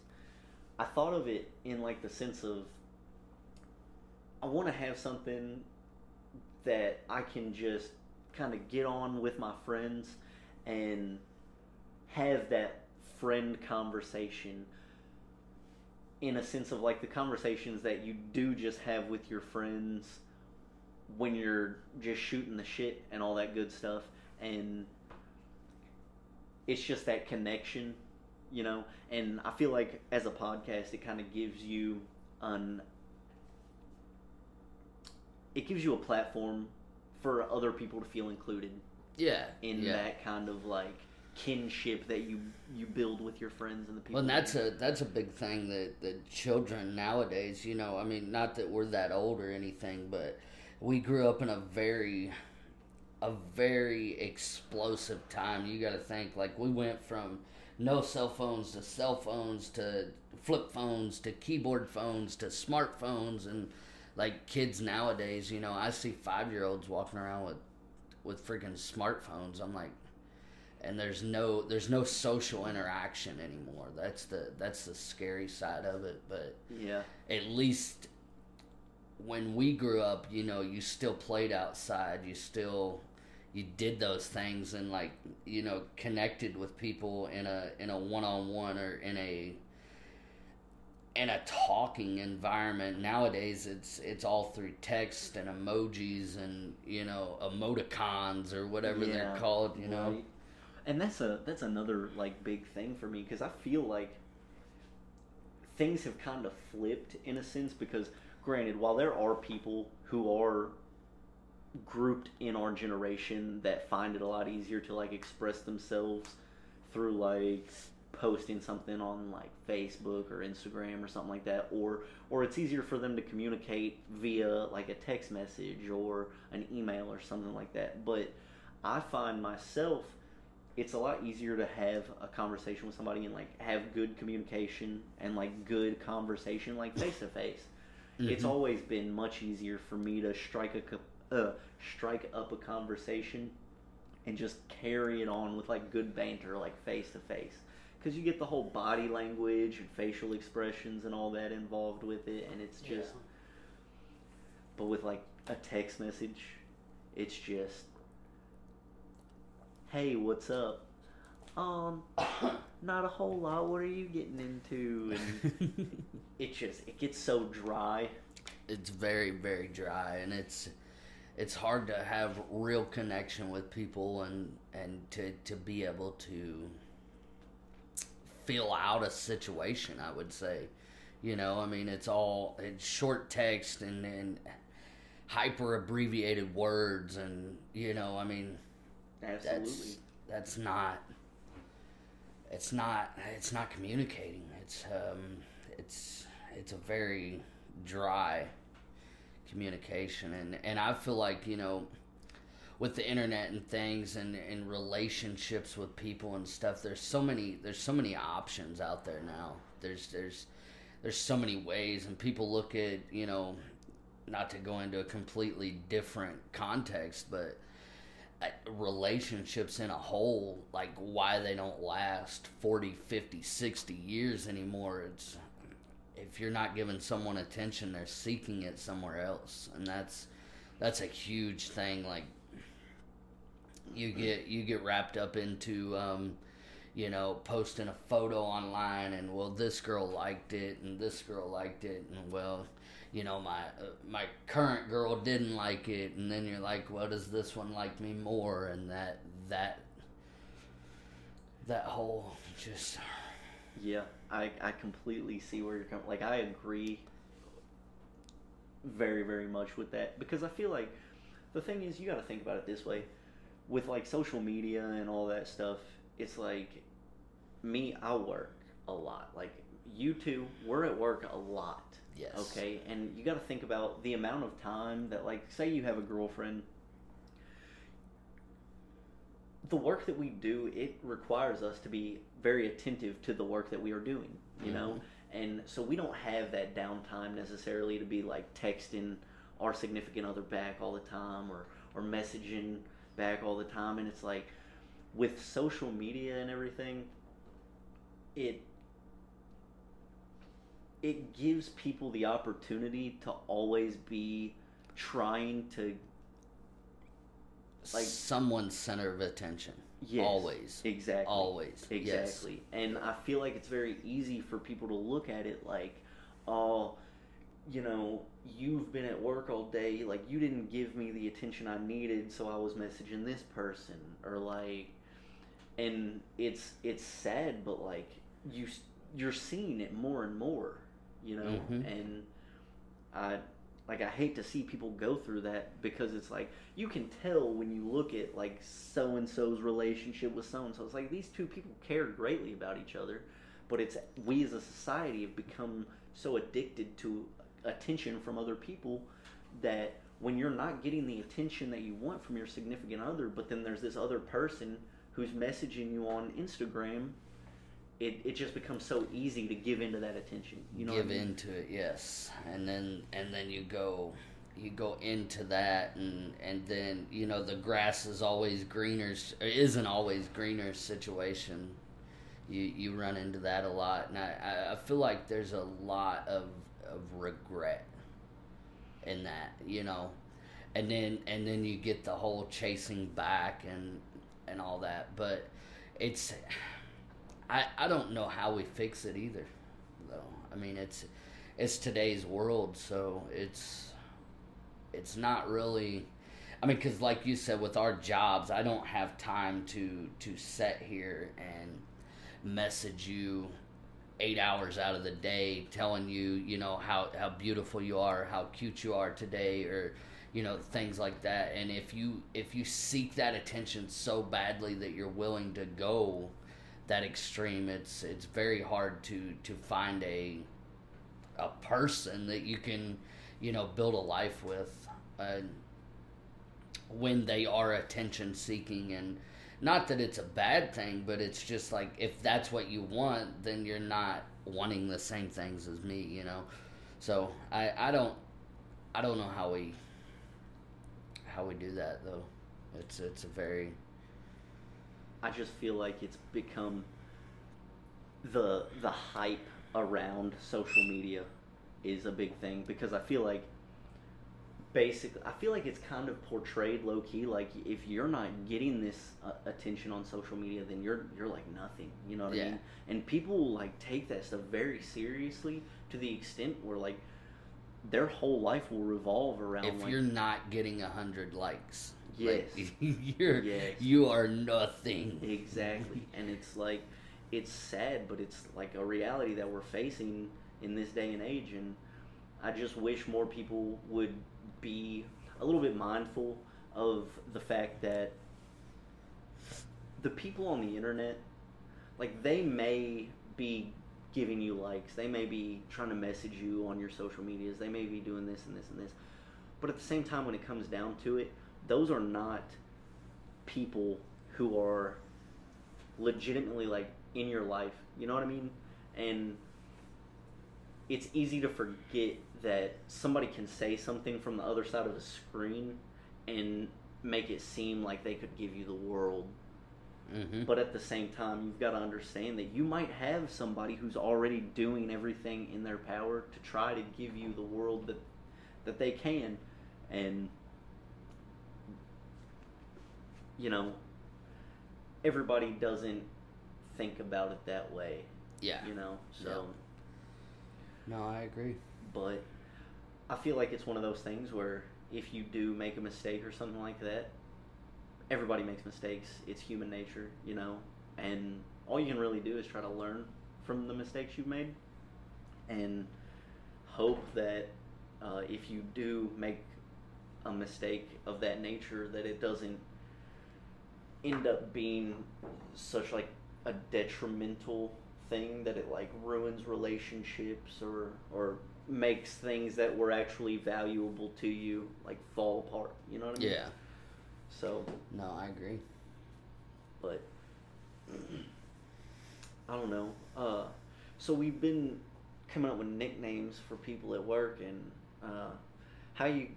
Speaker 1: I thought of it in like the sense of I want to have something that I can just kind of get on with my friends and have that friend conversation in a sense of like the conversations that you do just have with your friends when you're just shooting the shit and all that good stuff and it's just that connection you know and i feel like as a podcast it kind of gives you an it gives you a platform for other people to feel included
Speaker 2: yeah.
Speaker 1: in
Speaker 2: yeah.
Speaker 1: that kind of like kinship that you you build with your friends and the people
Speaker 2: Well, and that's a that's a big thing that that children nowadays, you know, I mean, not that we're that old or anything, but we grew up in a very a very explosive time. You got to think like we went from no cell phones to cell phones to flip phones to keyboard phones to smartphones and like kids nowadays, you know, I see 5-year-olds walking around with with freaking smartphones. I'm like and there's no there's no social interaction anymore. That's the that's the scary side of it, but
Speaker 1: Yeah.
Speaker 2: at least when we grew up, you know, you still played outside. You still you did those things and like you know connected with people in a in a one on one or in a in a talking environment. Nowadays, it's it's all through text and emojis and you know emoticons or whatever they're called. You know,
Speaker 1: Right. And that's a that's another like big thing for me because I feel like things have kind of flipped in a sense because granted while there are people who are grouped in our generation that find it a lot easier to like express themselves through like posting something on like Facebook or Instagram or something like that or or it's easier for them to communicate via like a text message or an email or something like that. But I find myself it's a lot easier to have a conversation with somebody and like have good communication and like good conversation like face to face. It's
Speaker 2: Mhm.
Speaker 1: always been much easier for me to strike a co- uh, strike up a conversation and just carry it on with like good banter like face to face because you get the whole body language and facial expressions and all that involved with it and it's just but with like a text message it's just hey what's up? Um <coughs> not a whole lot. What are you getting into? And <laughs> it just it gets so dry.
Speaker 2: It's very very dry and it's it's hard to have real connection with people and and to to be able to feel out a situation i would say. You know i mean it's all it's short text and and hyper abbreviated words and you know i mean
Speaker 1: absolutely.
Speaker 2: That's that's not it's not it's not communicating. It's um it's it's a very dry communication. And and I feel like you know with the internet and things and and relationships with people and stuff there's so many there's so many options out there now. There's there's there's so many ways. And people look at you know not to go into a completely different context but relationships in a whole like why they don't last 40 50 60 years anymore. It's if you're not giving someone attention they're seeking it somewhere else. And that's that's a huge thing like you get you get wrapped up into um you know posting a photo online and well this girl liked it and this girl liked it and well you know my uh, my current girl didn't like it and then you're like well does this one like me more and that that that whole just
Speaker 1: Yeah, I, I completely see where you're coming. Like I agree very very much with that because I feel like the thing is you got to think about it this way with like social media and all that stuff. It's like me, I work a lot. Like you two, we're at work a lot.
Speaker 2: Yes
Speaker 1: Okay, and you got to think about the amount of time that, like, say you have a girlfriend. The work that we do, it requires us to be very attentive to the work that we are doing, you know? Mm-hmm. And so we don't have that downtime necessarily to be like texting our significant other back all the time or, or messaging back all the time. And it's like with social media and everything, it it gives people the opportunity to always be trying to like-
Speaker 2: someone's center of attention.
Speaker 1: Yes,
Speaker 2: always.
Speaker 1: exactly.
Speaker 2: Always. Yes.
Speaker 1: exactly. And i feel like it's very easy for people to look at it like oh you know you've been at work all day like you didn't give me the attention i needed so i was messaging this person or like and it's it's sad but like you you're seeing it more and more you know
Speaker 2: Mhm.
Speaker 1: and i like i hate to see people go through that because it's like you can tell when you look at like so and so's relationship with so and so it's like these two people care greatly about each other but it's we as a society have become so addicted to attention from other people that when you're not getting the attention that you want from your significant other, but then there's this other person who's messaging you on Instagram, it, it just becomes so easy to give into that attention. You know,
Speaker 2: give
Speaker 1: I mean?
Speaker 2: into it, yes, and then and then you go you go into that and and then you know the grass is always greener isn't always greener situation you you run into that a lot and i i feel like there's a lot of of regret in that you know and then and then you get the whole chasing back and and all that but it's i i don't know how we fix it either though. I mean it's it's today's world so it's it's not really i mean because like you said with our jobs i don't have time to to sit here and message you eight hours out of the day telling you you know how how beautiful you are how cute you are today or you know things like that. And if you if you seek that attention so badly that you're willing to go that extreme it's it's very hard to to find a a person that you can you know build a life with uh, when they are attention seeking and not that it's a bad thing but it's just like if that's what you want then you're not wanting the same things as me you know? So i i don't i don't know how we how we do that though. It's it's a very
Speaker 1: I just feel like it's become the the hype around social media is a big thing because I feel like basically I feel like it's kind of portrayed low key like if you're not getting this uh, attention on social media then you're you're like nothing you know what
Speaker 2: Yeah.
Speaker 1: I mean and people like take that stuff very seriously to the extent where like their whole life will revolve around
Speaker 2: if
Speaker 1: like
Speaker 2: you're not getting a hundred likes
Speaker 1: Yes.
Speaker 2: like, <laughs> you're
Speaker 1: Yes.
Speaker 2: you are nothing
Speaker 1: Exactly. and it's like it's sad, but it's like a reality that we're facing in this day and age and I just wish more people would be a little bit mindful of the fact that the people on the internet like they may be giving you likes, they may be trying to message you on your social medias, they may be doing this and this and this. But at the same time when it comes down to it, those are not people who are legitimately like in your life. You know what I mean? And it's easy to forget that somebody can say something from the other side of a screen and make it seem like they could give you the world.
Speaker 2: hmm
Speaker 1: But at the same time, you've got to understand that you might have somebody who's already doing everything in their power to try to give you the world that that they can and you know everybody doesn't think about it that way
Speaker 2: yeah.
Speaker 1: you know? So
Speaker 2: no i agree.
Speaker 1: But I feel like it's one of those things where if you do make a mistake or something like that, everybody makes mistakes. It's human nature, you know, and all you can really do is try to learn from the mistakes you've made and hope that uh, if you do make a mistake of that nature, that it doesn't end up being such like a detrimental thing that it like ruins relationships or or makes things that were actually valuable to you like fall apart. You know what I mean?
Speaker 2: yeah
Speaker 1: So,
Speaker 2: no i agree
Speaker 1: but <clears throat> I don't know. Uh, so we've been coming up with nicknames for people at work, and uh, how you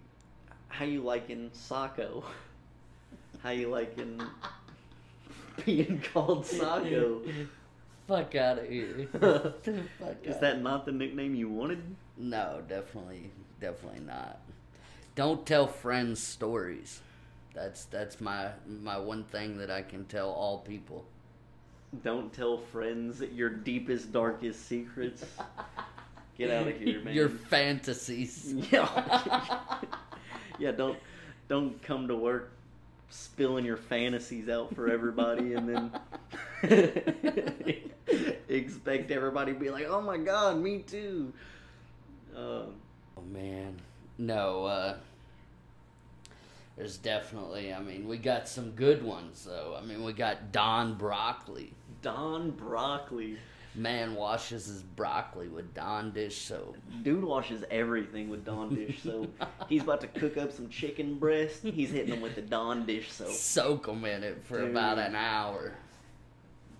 Speaker 1: how you liking Shego? <laughs> How you liking being called Shego.
Speaker 2: fuck out of here <laughs> Fuck
Speaker 1: Is that not the nickname you wanted?
Speaker 2: no definitely definitely not don't tell friends stories that's that's my my one thing that i can tell all people
Speaker 1: Don't tell friends your deepest, darkest secrets. Get out of <laughs> here, man.
Speaker 2: your fantasies <laughs>
Speaker 1: yeah, yeah. Don't don't come to work spilling your fantasies out for everybody, and then <laughs> expect everybody to be like, "Oh my god, me too." Um,
Speaker 2: Oh man, no. uh There's definitely. I mean, we got some good ones though. I mean, we got Don Broccoli.
Speaker 1: Don Broccoli.
Speaker 2: Man washes his broccoli with Dawn dish soap.
Speaker 1: Dude washes everything with Dawn dish soap. He's about to cook up some chicken breast. He's hitting them with the Dawn dish soap.
Speaker 2: Soak them in it for
Speaker 1: Dude.
Speaker 2: about an hour.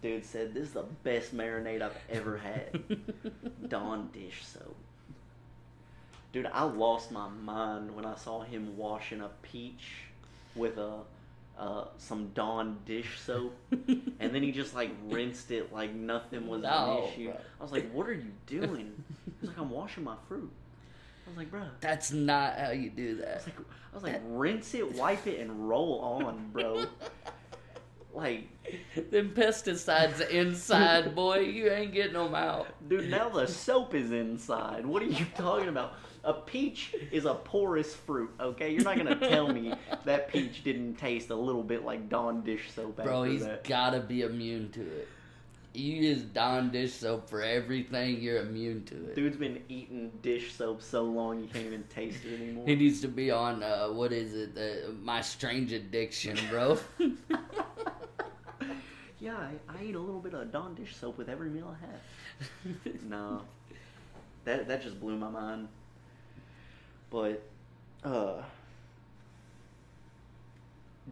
Speaker 1: Dude said, "This is the best marinade I've ever had." <laughs> Dawn dish soap. Dude, I lost my mind when I saw him washing a peach with a uh, some Dawn dish soap, <laughs> and then he just like rinsed it like nothing was
Speaker 2: No,
Speaker 1: an issue.
Speaker 2: bro.
Speaker 1: I was like, "What are you doing?" He's like, "I'm washing my fruit." I was like, "Bro."
Speaker 2: That's not how you do
Speaker 1: I
Speaker 2: that.
Speaker 1: was like, I was like, rinse it, wipe it, and roll on, bro. <laughs> like,
Speaker 2: Them pesticides inside, boy, you ain't getting them out.
Speaker 1: dude, now the soap is inside. What are you talking about? A peach is a porous fruit, okay? You're not gonna tell me <laughs> that peach didn't taste a little bit like Dawn dish soap
Speaker 2: Bro, he's
Speaker 1: that.
Speaker 2: gotta be immune to it. You use Dawn dish soap for everything, you're immune to it.
Speaker 1: Dude's been eating dish soap so long you can't even taste it anymore.
Speaker 2: He needs to be on uh, what is it? Uh, my strange addiction, bro. <laughs>
Speaker 1: yeah, I, I eat a little bit of Dawn dish soap with every meal I have. <laughs> No, that that just blew my mind. But, uh,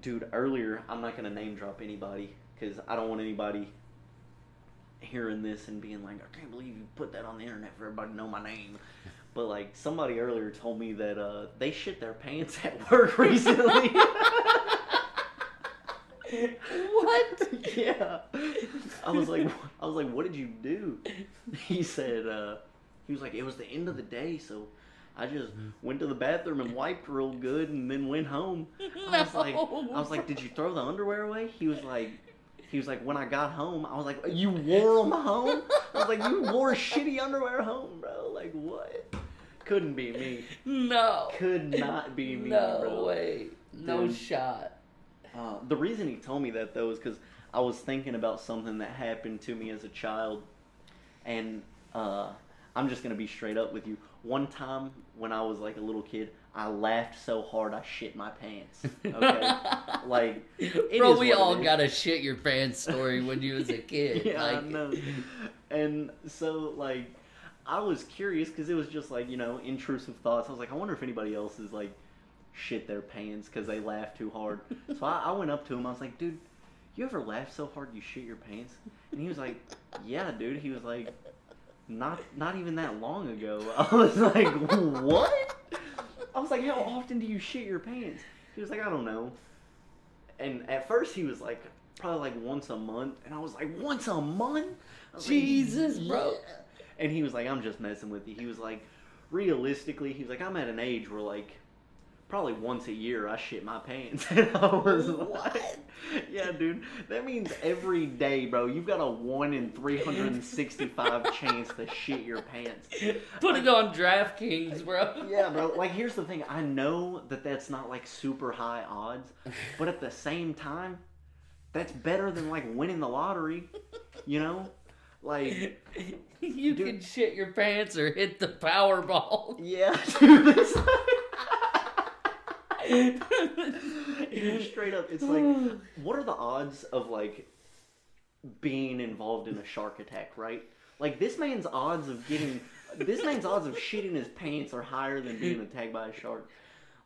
Speaker 1: dude, earlier I'm not gonna name drop anybody because I don't want anybody hearing this and being like, I can't believe you put that on the internet for everybody to know my name. But like somebody earlier told me that uh, they shit their pants at work <laughs> recently.
Speaker 2: what? <laughs>
Speaker 1: yeah. I was like, I was like, what did you do? He said, uh, he was like, it was the end of the day, so I just went to the bathroom and wiped real good, and then went home. <laughs> I was like, I was like, did you throw the underwear away? He was like. He was like, when I got home, I was like, you wore them home? I was like, you wore shitty underwear home, bro. Like, what? Couldn't be me.
Speaker 2: No.
Speaker 1: Could not be me,
Speaker 2: no
Speaker 1: bro.
Speaker 2: way. No
Speaker 1: Dude.
Speaker 2: shot.
Speaker 1: Uh, the reason he told me that though is because I was thinking about something that happened to me as a child, and uh, I'm just gonna be straight up with you. One time when I was like a little kid, I laughed so hard I shit my pants. <laughs> Okay, like it
Speaker 2: Bro, we all got a shit your pants story when you was a <laughs> kid.
Speaker 1: yeah, I know. And so like, I was curious because it was just like you know intrusive thoughts. I was like, I wonder if anybody else is like shit their pants because they laugh too hard. so I, I went up to him. I was like, dude, you ever laugh so hard you shit your pants? And he was like, yeah, dude. He was like, not not even that long ago. <laughs> I was like, what? I was like, how often do you shit your pants? He was like, I don't know. And at first he was like, probably like once a month. And I was like, once a month? Was like,
Speaker 2: Jesus, bro.
Speaker 1: "Yeah." And he was like, I'm just messing with you. He was like, realistically, he was like, I'm at an age where like, probably once a year I shit my pants. And <laughs> I was like,
Speaker 2: What? <laughs>
Speaker 1: yeah, dude. That means every day, bro, you've got a 1 in 365 <laughs> chance to shit your pants.
Speaker 2: Put it on DraftKings, bro.
Speaker 1: Yeah, bro. Like, here's the thing. I know that that's not like super high odds, but at the same time, that's better than like winning the lottery. You know, like,
Speaker 2: you
Speaker 1: Dude.
Speaker 2: can shit your pants or hit the Powerball.
Speaker 1: yeah, dude. Straight up, it's like, <sighs> what are the odds of like being involved in a shark attack? Right? Like, this man's odds of getting, this man's odds of shitting his pants are higher than being <laughs> attacked by a shark.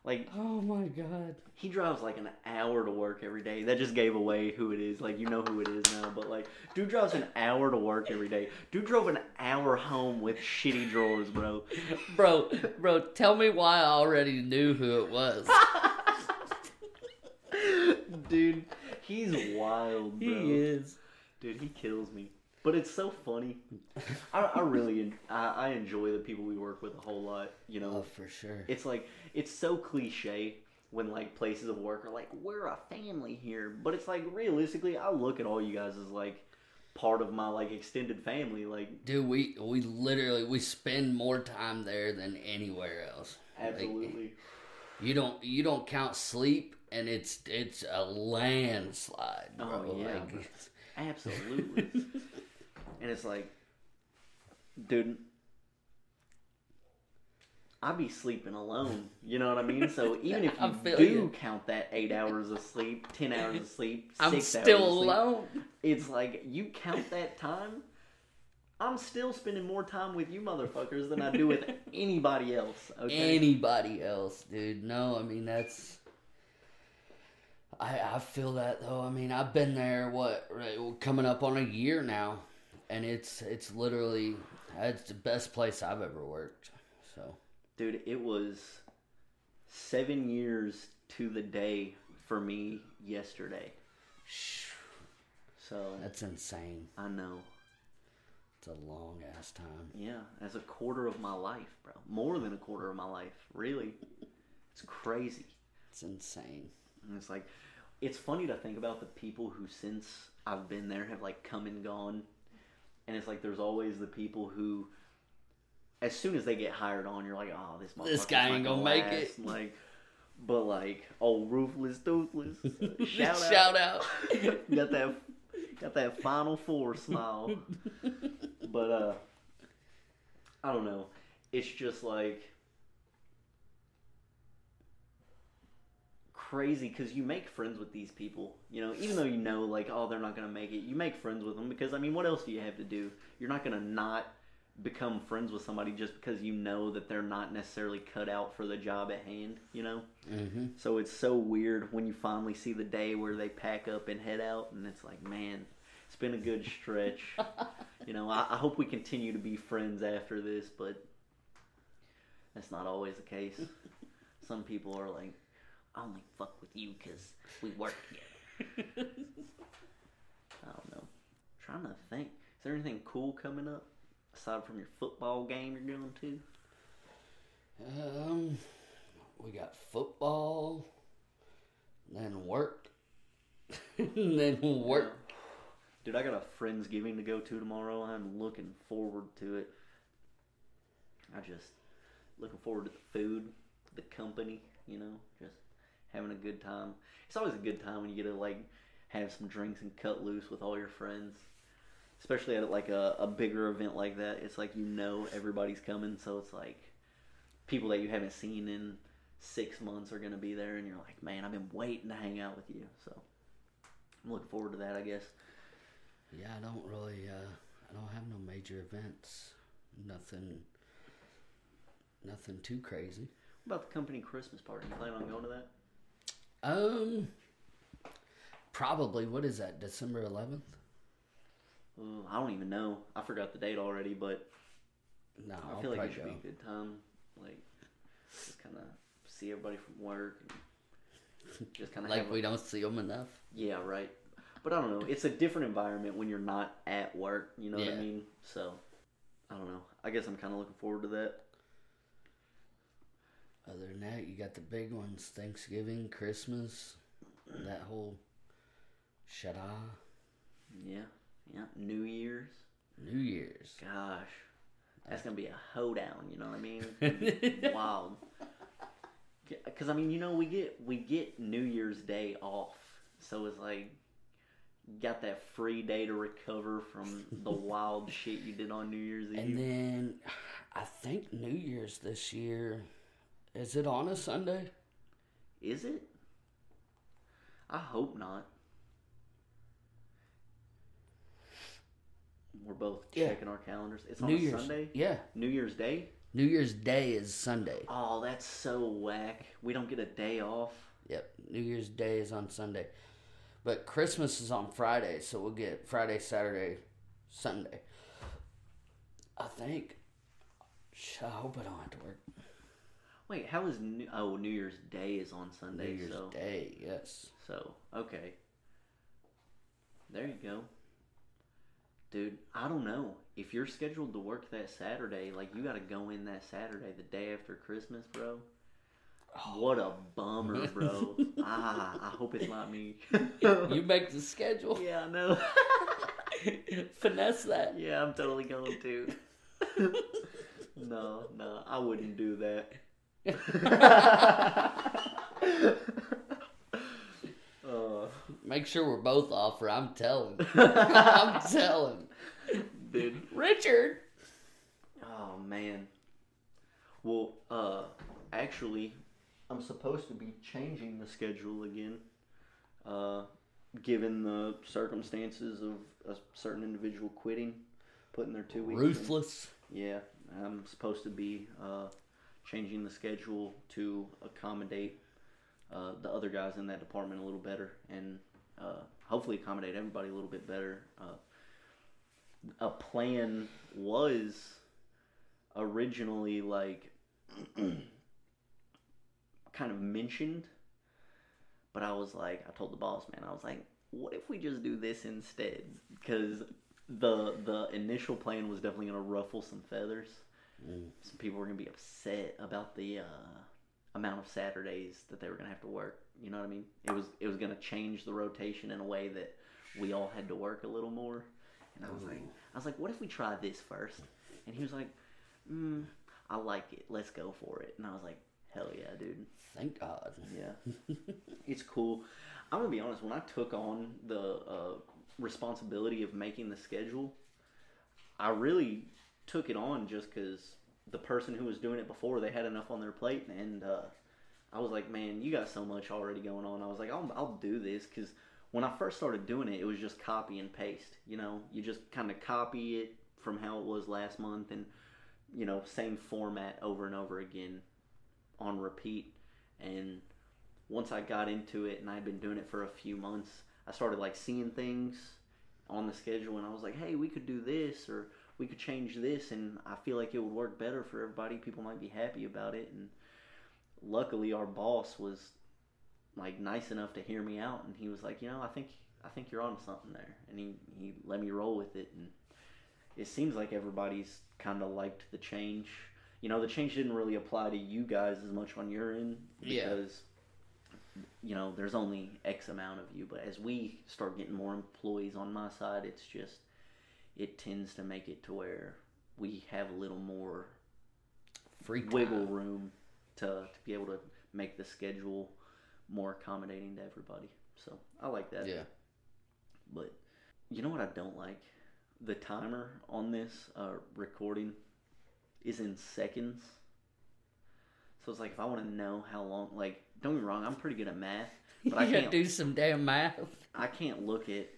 Speaker 1: Like,
Speaker 2: oh my god.
Speaker 1: He drives like an hour to work every day. That just gave away who it is. Like you know who it is now, but like dude drives an hour to work every day. Dude drove an hour home with shitty drawers, bro. <laughs>
Speaker 2: Bro, bro, tell me why I already knew who it was. <laughs>
Speaker 1: dude, he's wild, bro.
Speaker 2: He is.
Speaker 1: Dude, he kills me. But it's so funny. I, I really, I, I enjoy the people we work with a whole lot. You know,
Speaker 2: Oh, for sure.
Speaker 1: it's like it's so cliche when like places of work are like we're a family here but it's like realistically i look at all you guys as like part of my like extended family like
Speaker 2: Dude, we we literally we spend more time there than anywhere else. Like,
Speaker 1: absolutely
Speaker 2: you don't you don't count sleep and it's it's a landslide, bro.
Speaker 1: Oh, yeah,
Speaker 2: Like,
Speaker 1: absolutely <laughs> and it's like dude I be sleeping alone, you know what I mean? So <laughs> even if you do
Speaker 2: you.
Speaker 1: count that eight hours of sleep, ten hours of sleep, <laughs>
Speaker 2: I'm
Speaker 1: six
Speaker 2: still
Speaker 1: hours of sleep, Still
Speaker 2: alone.
Speaker 1: it's like you count that time I'm still spending more time with you motherfuckers than I do with <laughs> anybody else. Okay.
Speaker 2: Anybody else, dude? No, I mean that's. I I feel that though. I mean, I've been there. What right, coming up on a year now, and it's it's literally it's the best place I've ever worked. So
Speaker 1: Dude, it was seven years to the day for me yesterday. So
Speaker 2: that's insane.
Speaker 1: I know.
Speaker 2: It's a long ass time.
Speaker 1: Yeah, that's a quarter of my life, bro. More than a quarter of my life, really. It's crazy.
Speaker 2: It's insane.
Speaker 1: And it's like, it's funny to think about the people who, since I've been there, have like come and gone. And it's like, there's always the people who, as soon as they get hired on, you're like, oh, this
Speaker 2: This guy ain't gonna make
Speaker 1: last.
Speaker 2: it.
Speaker 1: Like, but like, oh, ruthless, toothless. uh, <laughs> Shout out.
Speaker 2: Shout out. <laughs>
Speaker 1: got that, got that final four smile. <laughs> but uh, I don't know. It's just like crazy because you make friends with these people. You know, even though you know like oh they're not gonna make it, you make friends with them because I mean, what else do you have to do? You're not gonna not become friends with somebody just because you know that they're not necessarily cut out for the job at hand. You know.
Speaker 2: hmm
Speaker 1: So it's so weird when you finally see the day where they pack up and head out, and it's like, man, it's been a good stretch. <laughs> you know, I, I hope we continue to be friends after this, but that's not always the case. <laughs> Some people are like, I only fuck with you because we work together. <laughs> I don't know. trying to think. Is there anything cool coming up aside from your football game you're going to?
Speaker 2: Um, we got football, then work, <laughs> then work.
Speaker 1: Dude, I got a Friendsgiving to go to tomorrow. I'm looking forward to it. I just looking forward to the food, the company, you know, just having a good time. It's always a good time when you get to like have some drinks and cut loose with all your friends. Especially at like a, a bigger event like that. It's like you know everybody's coming, so it's like people that you haven't seen in six months are gonna be there and you're like, Man, I've been waiting to hang out with you. So I'm looking forward to that I guess.
Speaker 2: Yeah, I don't really. Uh, I don't have no major events. Nothing. Nothing too crazy.
Speaker 1: What about the company Christmas party? You plan on going to that?
Speaker 2: Um, probably. What is that? December eleventh?
Speaker 1: Uh, I don't even know. I forgot the date already, but
Speaker 2: No,
Speaker 1: I
Speaker 2: I'll
Speaker 1: feel like it should
Speaker 2: go.
Speaker 1: be a good time. Like, just kind of see everybody from work. And <laughs> just kind of
Speaker 2: Like we
Speaker 1: a,
Speaker 2: don't see them enough.
Speaker 1: yeah, right. But I don't know. It's a different environment when you're not at work. You know what I mean? So, I don't know. I guess I'm kind of looking forward to that.
Speaker 2: Other than that, you got the big ones: Thanksgiving, Christmas, that whole shada,
Speaker 1: Yeah, yeah. New Year's.
Speaker 2: New Year's.
Speaker 1: Gosh, that's gonna be a hoedown. You know what I mean? It's <laughs> gonna be Wild. Because I mean, you know, we get we get New Year's Day off, so it's like got that free day to recover from the <laughs> wild shit you did on New Year's Eve.
Speaker 2: And then I think New Year's this year is it on a Sunday?
Speaker 1: Is it? I hope not. We're both
Speaker 2: Yeah.
Speaker 1: checking our calendars. It's on
Speaker 2: New
Speaker 1: a
Speaker 2: Year's.
Speaker 1: Sunday.
Speaker 2: Yeah,
Speaker 1: New Year's Day.
Speaker 2: New Year's Day is Sunday.
Speaker 1: Oh, that's so whack. We don't get a day off.
Speaker 2: Yep, New Year's Day is on Sunday. But Christmas is on Friday, so we'll get Friday, Saturday, Sunday. I think. Sh- I hope I don't have to work.
Speaker 1: Wait, how is New- oh New Year's Day is on Sunday?
Speaker 2: New Year's
Speaker 1: so
Speaker 2: Day, yes.
Speaker 1: so okay. There you go, dude. I don't know if you're scheduled to work that Saturday. Like you got to go in that Saturday, the day after Christmas, bro. What a bummer, bro. <laughs> ah, I hope it's not me.
Speaker 2: You make the schedule. <laughs>
Speaker 1: yeah, I know. <laughs>
Speaker 2: Finesse that.
Speaker 1: yeah, I'm totally going to. no, no, I wouldn't do that. Uh, <laughs>
Speaker 2: Make sure we're both off, or I'm telling. <laughs> I'm telling.
Speaker 1: dude.
Speaker 2: Richard.
Speaker 1: Oh man. Well, uh, actually, I'm supposed to be changing the schedule again. Uh, given the circumstances of a certain individual quitting putting their two weeks. in.
Speaker 2: Ruthless.
Speaker 1: Yeah, I'm supposed to be uh, changing the schedule to accommodate uh, the other guys in that department a little better, and uh, hopefully accommodate everybody a little bit better. Uh, a plan was originally like <clears throat> kind of mentioned, but I was like, I told the boss man, I was like, what if we just do this instead? Because the the initial plan was definitely gonna ruffle some feathers. Some people were gonna be upset about the uh, amount of Saturdays that they were gonna have to work. You know what I mean? It was it was gonna change the rotation in a way that we all had to work a little more. And I was like, I was like, what if we try this first? And he was like, mm, I like it. Let's go for it. And I was like, hell yeah, dude.
Speaker 2: Thank God.
Speaker 1: Yeah, <laughs> it's cool. I'm gonna be honest. When I took on the uh, responsibility of making the schedule, I really took it on just because the person who was doing it before they had enough on their plate, and uh, I was like, man, you got so much already going on. I was like, I'll, I'll do this because when I first started doing it, it was just copy and paste. You know, you just kind of copy it from how it was last month, and you know, same format over and over again on repeat. And once I got into it and I'd been doing it for a few months, I started like seeing things on the schedule and I was like, hey, we could do this or we could change this and I feel like it would work better for everybody. People might be happy about it. And luckily, our boss was like nice enough to hear me out and he was like, you know, I think I think you're on something there. And he, he let me roll with it and it seems like everybody's kind of liked the change. You know, the change didn't really apply to you guys as much on your end
Speaker 2: Yeah.
Speaker 1: because you know there's only X amount of you. But as we start getting more employees on my side, it's just it tends to make it to where we have a little more
Speaker 2: Free time.
Speaker 1: wiggle room to to be able to make the schedule more accommodating to everybody. So I like that.
Speaker 2: Yeah.
Speaker 1: But you know what I don't like? The timer on this uh, recording is in seconds. So it's like if I want to know how long, like, don't get me wrong, I'm pretty good at math, but I <laughs> can't.
Speaker 2: do some damn math.
Speaker 1: I can't look at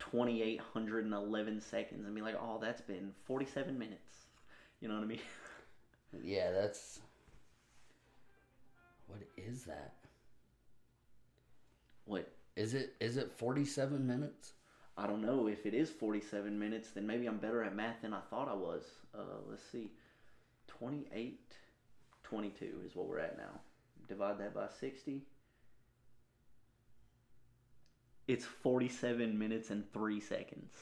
Speaker 1: 2,811 seconds and be like, oh, that's been 47 minutes. You know what I mean?
Speaker 2: Yeah, that's. What is that?
Speaker 1: What?
Speaker 2: Is it is it forty seven minutes?
Speaker 1: I don't know if it is 47 minutes, then maybe I'm better at math than I thought I was. Uh, let's see. 28, 22 is what we're at now. Divide that by 60. It's 47 minutes and 3 seconds.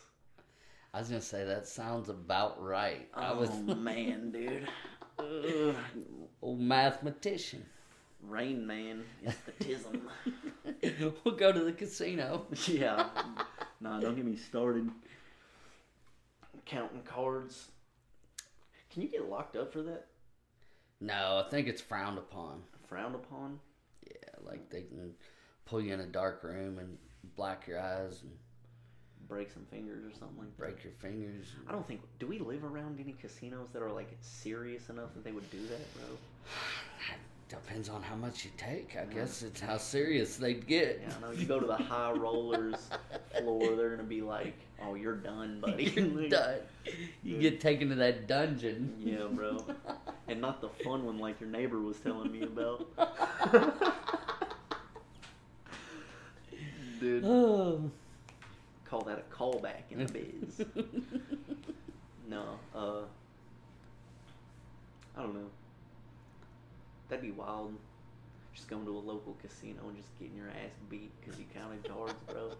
Speaker 2: I was gonna say that sounds about right. I oh, was
Speaker 1: Oh, <laughs> man, dude. Ugh.
Speaker 2: old mathematician.
Speaker 1: Rain Man is the tism. <laughs>
Speaker 2: we'll go to the casino. <laughs>
Speaker 1: yeah. Nah, don't get me started. Counting cards. Can you get locked up for that?
Speaker 2: No, I think it's frowned upon.
Speaker 1: Frowned upon?
Speaker 2: Yeah, like they can pull you in a dark room and black your eyes and
Speaker 1: Break some fingers or something like that?
Speaker 2: break your fingers.
Speaker 1: I don't think. Do we live around any casinos that are like serious enough that they would do that, bro?
Speaker 2: Depends on how much you take. I guess it's how serious they'd get.
Speaker 1: Yeah, I know. You go to the high <laughs> rollers floor, they're gonna be like, "Oh, you're done, <laughs> buddy."
Speaker 2: You're done. You get taken to that dungeon.
Speaker 1: Yeah, bro. And not the fun one like your neighbor was telling me about. <laughs> Dude,
Speaker 2: Oh.
Speaker 1: call that a callback in the <laughs> biz. no, uh, I don't know. That'd be wild. Just going to a local casino and just getting your ass beat because you counted cards, bro.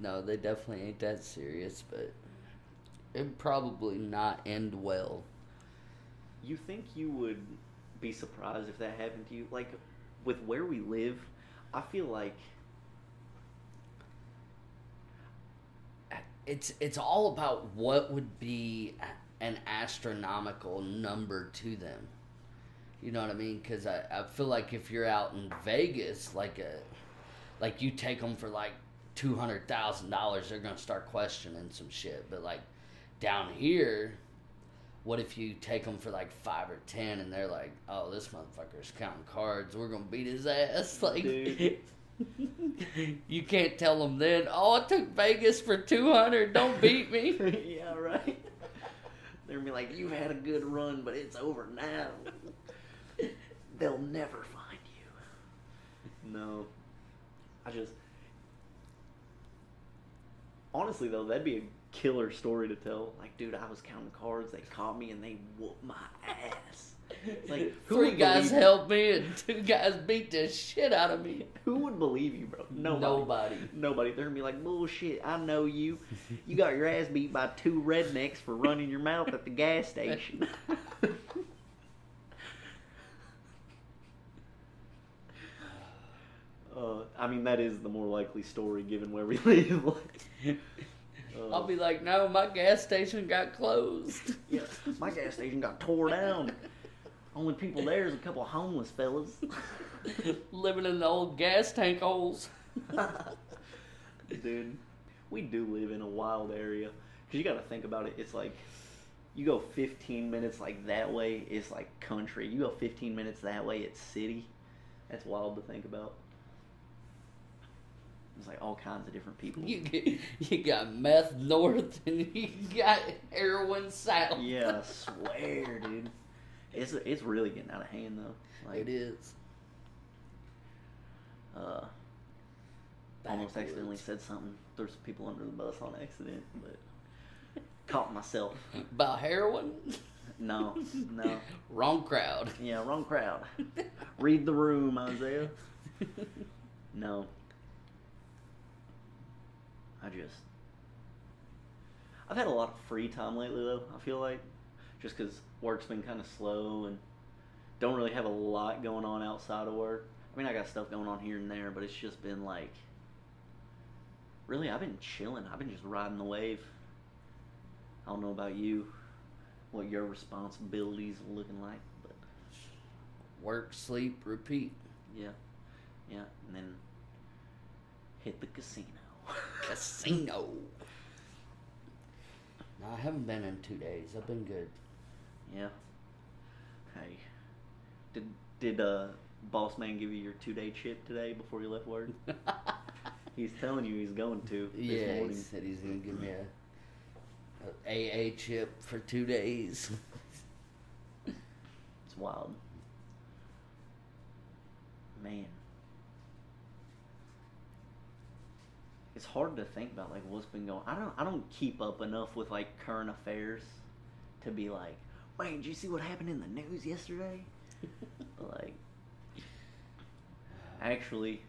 Speaker 2: No, they definitely ain't that serious, but it'd probably not end well.
Speaker 1: You think you would be surprised if that happened to you? Like, with where we live, I feel like
Speaker 2: It's it's all about what would be an astronomical number to them. You know what I mean? Because I, I feel like if you're out in Vegas, like a like you take them for like two hundred thousand dollars, they're gonna start questioning some shit. But like down here, what if you take them for like five or ten, and they're like, "Oh, this motherfucker's counting cards. We're gonna beat his ass." <laughs> Like, <laughs> You can't tell them then. Oh, I took Vegas for two hundred. Don't beat me. <laughs>
Speaker 1: yeah, right. They're gonna be like, "You've had a good run, but it's over now. They'll never find you." No, I just honestly though, that'd be a killer story to tell. Like, dude, I was counting cards. They caught me and they whooped my ass. It's Like, <laughs> who
Speaker 2: Three guys helped me, and two guys beat the shit out of me.
Speaker 1: Who would believe you, bro? Nobody.
Speaker 2: Nobody.
Speaker 1: Nobody. They're gonna be like, bullshit. I know you. You got your ass beat by two rednecks for running your mouth at the gas station. <laughs> uh, I mean, that is the more likely story given where we <laughs> live. Uh,
Speaker 2: I'll be like, no, my gas station got closed. <laughs>
Speaker 1: yeah, my gas station got tore down. Only people there is a couple of homeless fellas. <laughs>
Speaker 2: Living in the old gas tank holes. <laughs>
Speaker 1: Dude, we do live in a wild area. Because you got to think about it. It's like, you go 15 minutes like that way, it's like country. You go 15 minutes that way, it's city. That's wild to think about. It's like all kinds of different people.
Speaker 2: You get, you got meth north <laughs> and you got heroin south.
Speaker 1: Yeah, I swear, dude. It's it's really getting out of hand though. Like,
Speaker 2: it is.
Speaker 1: Uh, almost accidentally said something. Threw some people under the bus on accident, but caught myself.
Speaker 2: About heroin?
Speaker 1: No, <laughs> no.
Speaker 2: Wrong crowd.
Speaker 1: Yeah, wrong crowd. Read the room, Isaiah. <laughs> No. I just. I've had a lot of free time lately, though, I feel like. Just because work's been kind of slow and don't really have a lot going on outside of work. I mean, I got stuff going on here and there, but it's just been like. Really, I've been chilling. I've been just riding the wave. I don't know about you, what your responsibilities are looking like, but
Speaker 2: Work, sleep, repeat.
Speaker 1: yeah, yeah, and then hit the casino.
Speaker 2: Casino. No, I haven't been in two days. I've been good.
Speaker 1: yeah. Hey, did did uh boss man give you your two day chip today before you left work? <laughs> He's telling you he's going to this
Speaker 2: yeah, he said he's gonna give me a, a AA chip for two days.
Speaker 1: It's wild. Man. It's hard to think about like what's been going I don't I don't keep up enough with like current affairs to be like, wait, did you see what happened in the news yesterday? <laughs> but like actually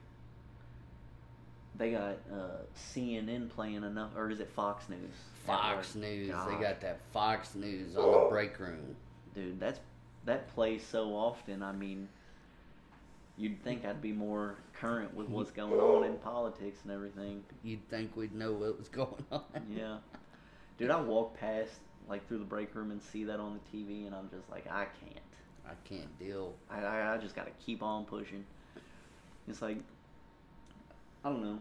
Speaker 1: they got uh, CNN playing enough or is it Fox News?
Speaker 2: Fox
Speaker 1: work?
Speaker 2: News.
Speaker 1: Gosh.
Speaker 2: They got that Fox News on the break room.
Speaker 1: dude that's that plays so often i mean you'd think i'd be more current with what's going on in politics and everything.
Speaker 2: You'd think we'd know what was going on.
Speaker 1: yeah. Dude i walk past like through the break room and see that on the tv and i'm just like i can't.
Speaker 2: I can't deal.
Speaker 1: i, I, I just gotta keep on pushing. It's like i don't know.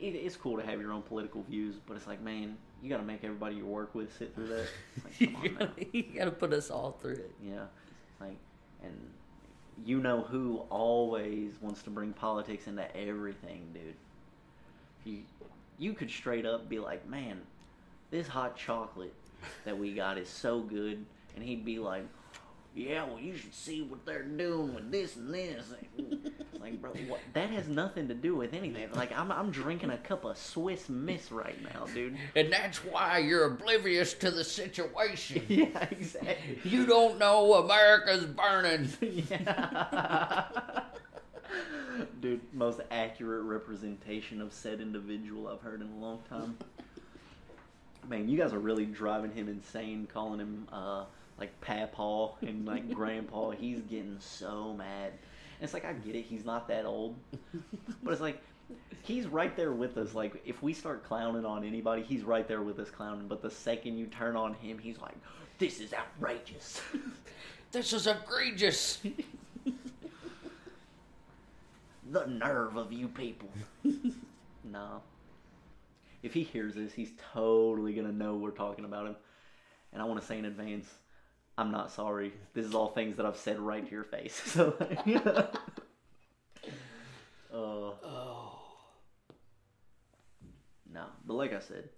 Speaker 1: It, it's cool to have your own political views but it's like man you gotta make everybody you work with sit through that. Like,
Speaker 2: you, <laughs>
Speaker 1: come on
Speaker 2: gotta, you gotta put us all through it.
Speaker 1: Yeah, like, and you know who always wants to bring politics into everything, dude. You, you could straight up be like, man, this hot chocolate that we got is so good, and he'd be like, yeah, well, you should see what they're doing with this and this. Like, bro, what? that has nothing to do with anything. Like, I'm, I'm drinking a cup of Swiss Miss right now, dude. <laughs>
Speaker 2: And that's why you're oblivious to the situation. <laughs>
Speaker 1: yeah, exactly.
Speaker 2: You don't know America's burning. <laughs>
Speaker 1: Yeah. Dude, most accurate representation of said individual I've heard in a long time. Man, you guys are really driving him insane, calling him uh, like Papaw and like Grandpa. He's getting so mad. And it's like I get it, he's not that old, but it's like he's right there with us. Like if we start clowning on anybody, he's right there with us clowning. But the second you turn on him, he's like, "This is outrageous." <laughs>
Speaker 2: This is egregious. <laughs>
Speaker 1: The nerve of you people. <laughs> no. If he hears this, he's totally gonna know we're talking about him. And I want to say in advance, I'm not sorry. This is all things that I've said right to your face. <laughs> So, uh,
Speaker 2: Oh.
Speaker 1: no, but like I said,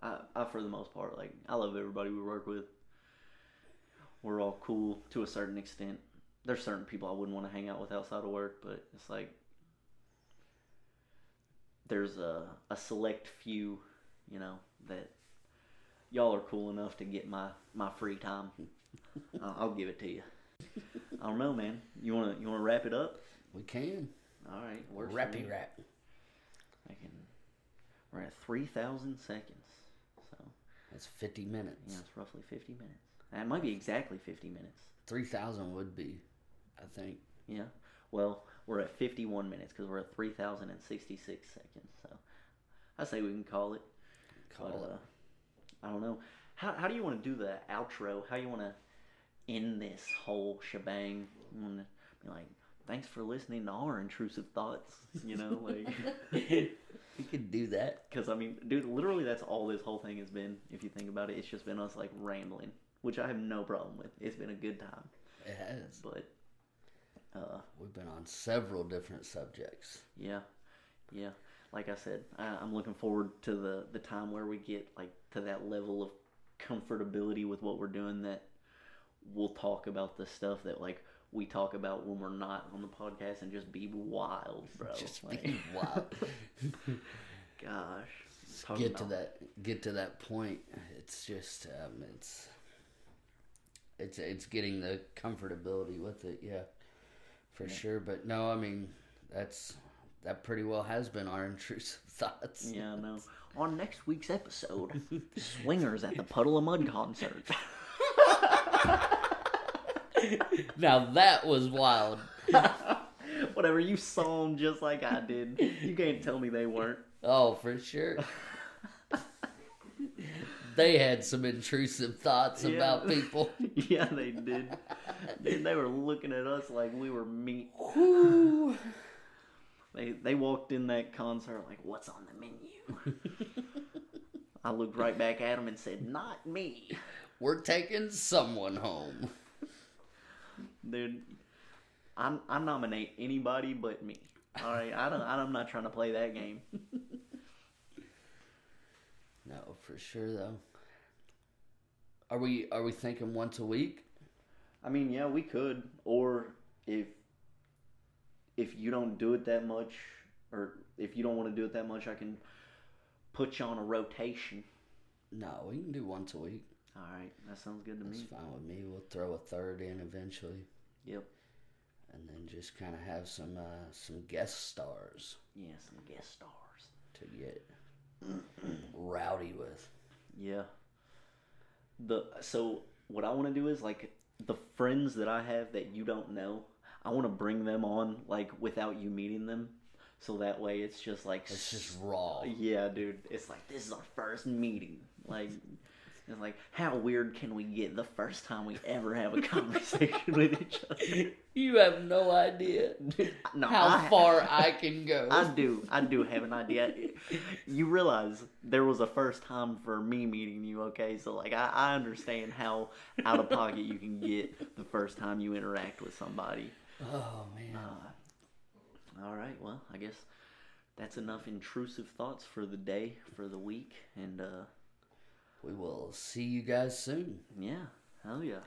Speaker 1: I, I for the most part like I love everybody we work with. We're all cool to a certain extent. There's certain people I wouldn't want to hang out with outside of work, but it's like there's a a select few, you know, that y'all are cool enough to get my my free time. I'll, I'll give it to you. I don't know, man. You wanna you wanna wrap it up?
Speaker 2: We can.
Speaker 1: All right, works
Speaker 2: Rappy rap.
Speaker 1: I can. We're at three thousand seconds, so
Speaker 2: That's 50 minutes.
Speaker 1: yeah, it's roughly fifty minutes. That might be exactly fifty minutes.
Speaker 2: 3,000 would be, I think.
Speaker 1: Yeah. Well, we're at fifty-one minutes because we're at three thousand and sixty-six seconds. So I say we can call it.
Speaker 2: Call
Speaker 1: but,
Speaker 2: it.
Speaker 1: Uh, I don't know. How how do you want to do the outro? How you want to end this whole shebang? You want to be like, thanks for listening to our intrusive thoughts. You know, like. <laughs>
Speaker 2: We could do that.
Speaker 1: Because I mean, dude, literally that's all this whole thing has been. If you think about it, it's just been us like rambling, which I have no problem with. It's been a good time,
Speaker 2: It has.
Speaker 1: but uh,
Speaker 2: We've been on several different subjects.
Speaker 1: yeah, yeah. Like I said, I, I'm looking forward to the the time where we get like to that level of comfortability with what we're doing that we'll talk about the stuff that like we talk about when we're not on the podcast and just be wild, bro. <laughs>
Speaker 2: Just
Speaker 1: Like,
Speaker 2: be wild. <laughs>
Speaker 1: gosh. Talking
Speaker 2: get to
Speaker 1: about-
Speaker 2: that get to that point it's just um, it's it's it's getting the comfortability with it yeah for sure but no i mean that's that pretty well has been our <laughs> intrusive thoughts
Speaker 1: Yeah, I know. On next week's episode, swingers at the Puddle of Mudd concert. <laughs>
Speaker 2: now that was wild <laughs>
Speaker 1: Whatever, you saw them just like I did. You can't tell me they weren't.
Speaker 2: oh for sure <laughs> they had some intrusive thoughts
Speaker 1: Yeah.
Speaker 2: about people
Speaker 1: Yeah, they did. Dude, they were looking at us like we were meat. They they walked in that concert like, "What's on the menu?" I looked right back at them and said, "Not me."
Speaker 2: we're taking someone home
Speaker 1: Dude, I I nominate anybody but me. All right, I don't. I'm not trying to play that game. <laughs>
Speaker 2: No, for sure though. Are we are we thinking once a week?
Speaker 1: I mean, yeah, we could. Or if if you don't do it that much, or if you don't want to do it that much, I can put you on a rotation.
Speaker 2: No, we can do once a week.
Speaker 1: All right, that sounds good to
Speaker 2: That's
Speaker 1: me.
Speaker 2: That's fine with me. We'll throw a third in eventually,
Speaker 1: Yep.
Speaker 2: and then just kind of have some uh, some guest stars
Speaker 1: Yeah, some guest stars.
Speaker 2: to get rowdy with.
Speaker 1: Yeah. The so what I want to do is like the friends that I have that you don't know, I want to bring them on like without you meeting them, so that way it's just like
Speaker 2: It's just raw.
Speaker 1: Yeah, dude. It's like this is our first meeting. Like it's like how weird can we get the first time we ever have a conversation with each other?
Speaker 2: You have no idea <laughs>
Speaker 1: No,
Speaker 2: how
Speaker 1: I-
Speaker 2: far <laughs> I can go.
Speaker 1: I do. I do have an idea. You realize there was a first time for me meeting you, okay? So like I, I understand how out of pocket you can get the first time you interact with somebody.
Speaker 2: oh man.
Speaker 1: All right, well, I guess that's enough intrusive thoughts for the day, for the week, and uh
Speaker 2: We will see you guys soon.
Speaker 1: yeah, hell yeah.